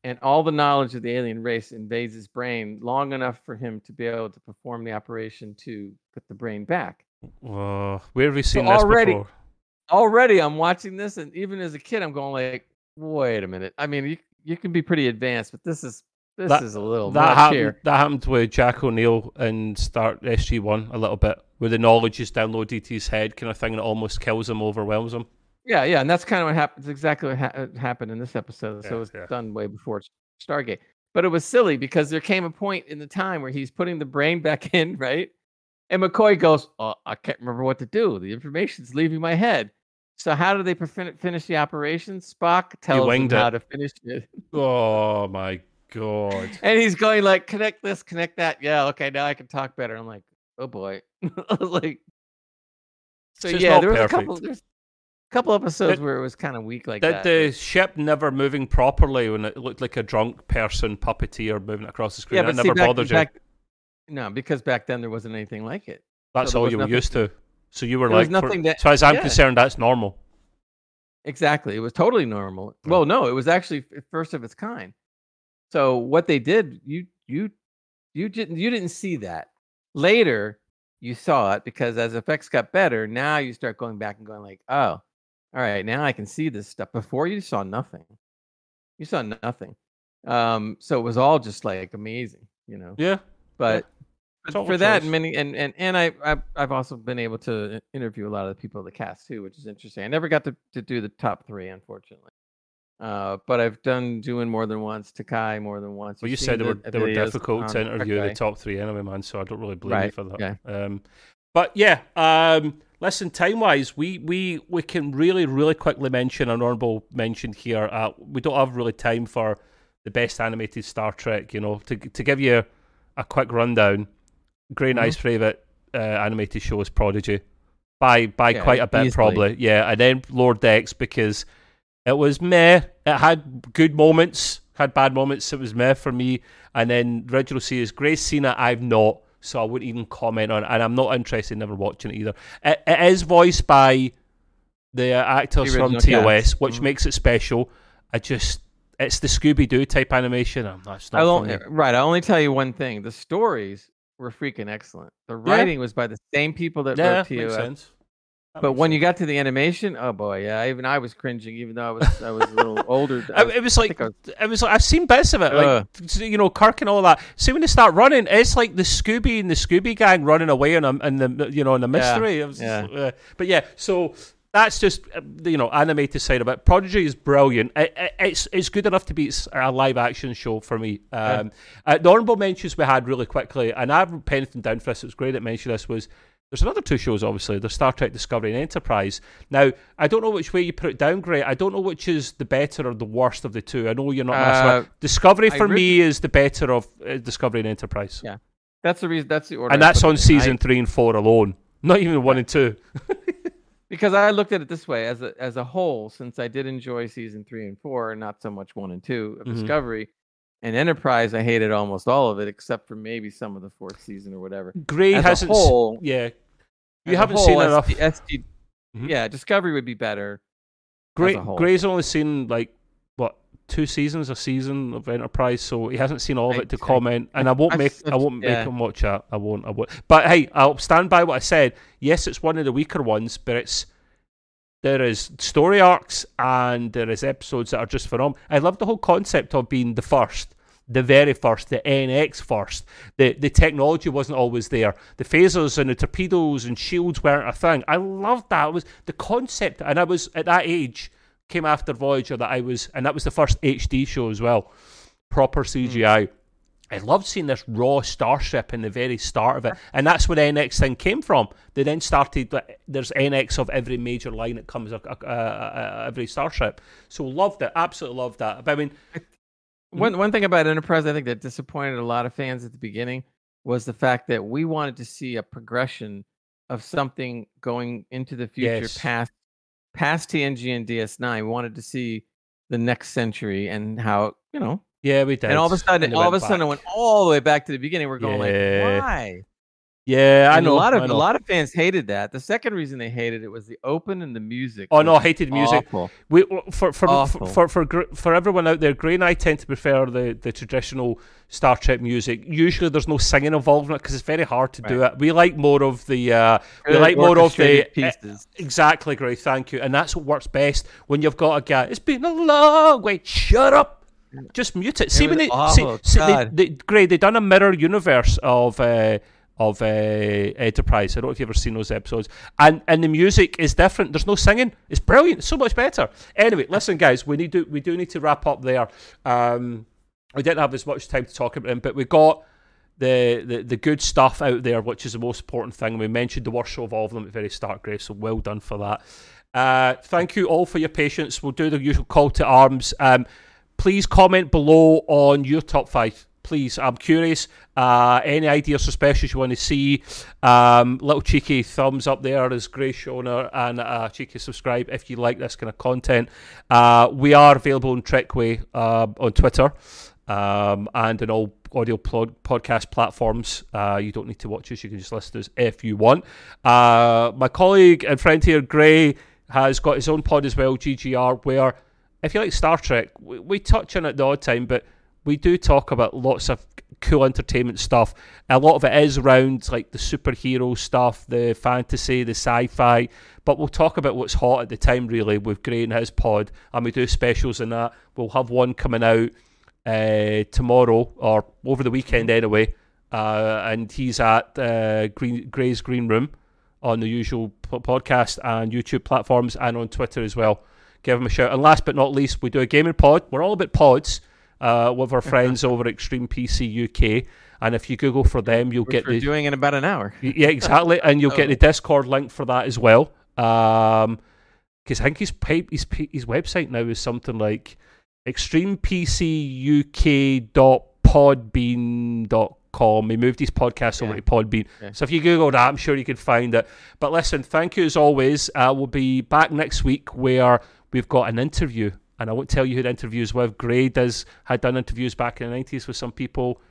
and all the knowledge of the alien race invades his brain long enough for him to be able to perform the operation to put the brain back. Uh, where have we seen So this already- before? Already, I'm watching this, and even as a kid, I'm going like, "Wait a minute." I mean, you you can be pretty advanced, but this is this That- is a little That much happened. here. That happened with Jack O'Neill in Stargate SG One a little bit, where the knowledge is downloaded to his head, kind of thing that almost kills him, overwhelms him. Yeah, yeah, and that's kind of what happens. Exactly what ha- uh, happened in this episode. so Yeah, it was yeah. done way before Stargate. But it was silly because there came a point in the time where he's putting the brain back in, right? And McCoy goes, "Oh, I can't remember what to do. The information's leaving my head." So how do they finish the operation? Spock tells him how it. to finish it, Oh my god! and he's going like, "Connect this, connect that." Yeah, okay, now I can talk better. I'm like, "Oh boy," like, so So it's yeah, there was a couple. There's couple episodes Did- where it was kind of weak like that. the ship never moving properly when it looked like a drunk person puppeteer moving across the screen? Yeah, that but see, never back, bothered you. back, no, because back then there wasn't anything like it. That's there all you were used to. So you were like, for- nothing that- as far as I'm yeah. concerned, that's normal. Exactly, it was totally normal. Yeah. Well, no, it was actually first of its kind. So what they did, you you you didn't you didn't see that. Later, you saw it because as effects got better, now you start going back and going like, oh, all right, now I can see this stuff. Before you saw nothing, you saw nothing. Um, so it was all just like amazing, you know. Yeah. but but for a that choice. many and and and I I've, I've also been able to interview a lot of the people of the cast too, which is interesting. I never got to, to do the top three, unfortunately. Uh, but I've done doing more than once, Takei more than once. Well, you said they were the they were difficult to interview the top three anyway, man. So I don't really blame you for that. yeah. Um, but yeah, um, listen, time wise, we, we we can really really quickly mention an honorable mention here. Uh, we don't have really time for the best animated Star Trek. You know, to to give you a quick rundown. Gray and Mhm. Favorite uh, animated show is Prodigy, by by Yeah, quite a bit easily. probably. Yeah, and then Lower Decks because it was meh. It had good moments, had bad moments. It was meh for me. And then Original Series, Grace Cena, I've not, so I wouldn't even comment on it. And I'm not interested in never watching it either. It, it is voiced by the actors The from TOS, cast. which Mhm. makes it special. I just, it's the Scooby Doo type animation. I'm not, it's not I won't, right. I only tell you one thing: the stories were freaking excellent. The writing was by the same people that Yeah, wrote makes TOS. That But when you got to the animation, oh boy, yeah, even I was cringing, even though I was I was a little older. I was- it was like I was- it was like I've seen bits of it, like you know, Kirk and all that. See when they start running, it's like the Scooby and the Scooby Gang running away in a, in the you know in the mystery. It was just, uh, but yeah, so that's just uh, you know animated side of it. Prodigy is brilliant. It, it, it's it's good enough to be a live action show for me. Um, uh, the honorable mentions we had really quickly, and I've penned anything down for this. It was great to mentioned this was. There's another two shows, obviously. There's Star Trek Discovery and Enterprise. Now, I don't know which way you put it down, Gray. I don't know which is the better or the worst of the two. I know you're not. Uh, Discovery I for really- me is the better of uh, Discovery and Enterprise, Yeah, that's the reason. That's the order. and that's on season I- three and four alone. Not even one and two. because I looked at it this way as a as a whole. Since I did enjoy season three and four, not so much one and two of Mhm. Discovery and Enterprise, I hated almost all of it except for maybe some of the fourth season or whatever. Gray As hasn't. whole, yeah, you haven't whole, seen SD enough. SD Mhm. Yeah, Discovery would be better. Gray. Gray's only seen like what two seasons, a season of Enterprise, so he hasn't seen all of it to I- comment. And I won't make I won't make yeah. him watch that. I won't. I won't. But hey, I'll stand by what I said. Yes, it's one of the weaker ones, but it's there is story arcs and there is episodes that are just for them. I love the whole concept of being the first. The very first, the NX first. The the technology wasn't always there. The phasers and the torpedoes and shields weren't a thing. I loved that. It was the concept, and I was at that age came after Voyager that I was, and that was the first HD show as well, proper CGI. Hmm. I loved seeing this raw starship in the very start of it, and that's where the NX thing came from. They then started. There's NX of every major line that comes, uh, uh, uh, every starship. So loved it, absolutely loved that. But I mean, One one thing about Enterprise, I think that disappointed a lot of fans at the beginning was the fact that we wanted to see a progression of something going into the future Yes. past past TNG and DS9. We wanted to see the next century and how you know. Yeah, we did. And all of a sudden, all of a went sudden, it went all the way back to the beginning. We're going Yeah. like, why? Yeah, I And know. a lot of I a lot of fans hated that. The second reason they hated it was the open and the music. Oh no, I hated music. awful. We for for Awful. for for for, for everyone out there, Gray and I tend to prefer the, the traditional Star Trek music. Usually, there's no singing involved in it because it's very hard to do it. We like more of the uh, we Good like more of the orchestrated pieces. exactly, Gray. Thank you, and that's what works best when you've got a guy. It's been a long way. Shut up. Just mute it. See was when they awful. see, see they, they, Gray, they done a mirror universe of uh, of uh, Enterprise. I don't know if you've ever seen those episodes, and and the music is different. There's no singing. It's brilliant. It's so much better. Anyway, listen, guys, we need to we do need to wrap up there. Um, we didn't have as much time to talk about them, but we got the, the the good stuff out there, which is the most important thing. We mentioned the worst show of all of them at the very start, Grace. So well done for that. Uh, thank you all for your patience. We'll do the usual call to arms. Um, please comment below on your top five. Please, I'm curious. Uh, any ideas for specials you want to see? Um, little cheeky thumbs up there as Grace Shona and uh, cheeky subscribe if you like this kind of content. Uh, we are available on Trekway uh, on Twitter um, and in all audio pod- podcast platforms. Uh, you don't need to watch us; you can just listen to us if you want. Uh, my colleague and friend here, Gray, has got his own pod as well, GGR, where if you like Star Trek, we, we touch on it the odd time, but we do talk about lots of cool entertainment stuff. A lot of it is around like the superhero stuff, the fantasy, the sci-fi. But we'll talk about what's hot at the time, really, with Gray and his pod, and we do specials in that. We'll have one coming out uh, tomorrow or over the weekend anyway, uh, and he's at uh, Green, Gray's Green Room on the usual p- podcast and YouTube platforms and on Twitter as well. Give him a shout. And last but not least, we do a gaming pod. We're all about pods. uh, with our friends over at Extreme PC UK. And if you Google for them, you'll Which get we're the doing in about an hour. yeah, exactly, and you'll get Oh. the Discord link for that as well. Um, because I think his his his website now is something like extremepcuk.podbean.com. He moved his podcast over to Podbean. Okay. So if you Google that, I'm sure you can find it. But listen, thank you as always. Uh, we'll be back next week where we've got an interview, and I won't tell you who the interview is with. Gray does had done interviews back in the 90s with some people.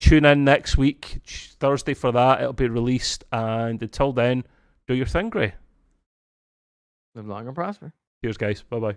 Tune in next week, Thursday for that. It'll be released. And until then, do your thing, Gray. Live long and prosper. Cheers, guys. Bye bye.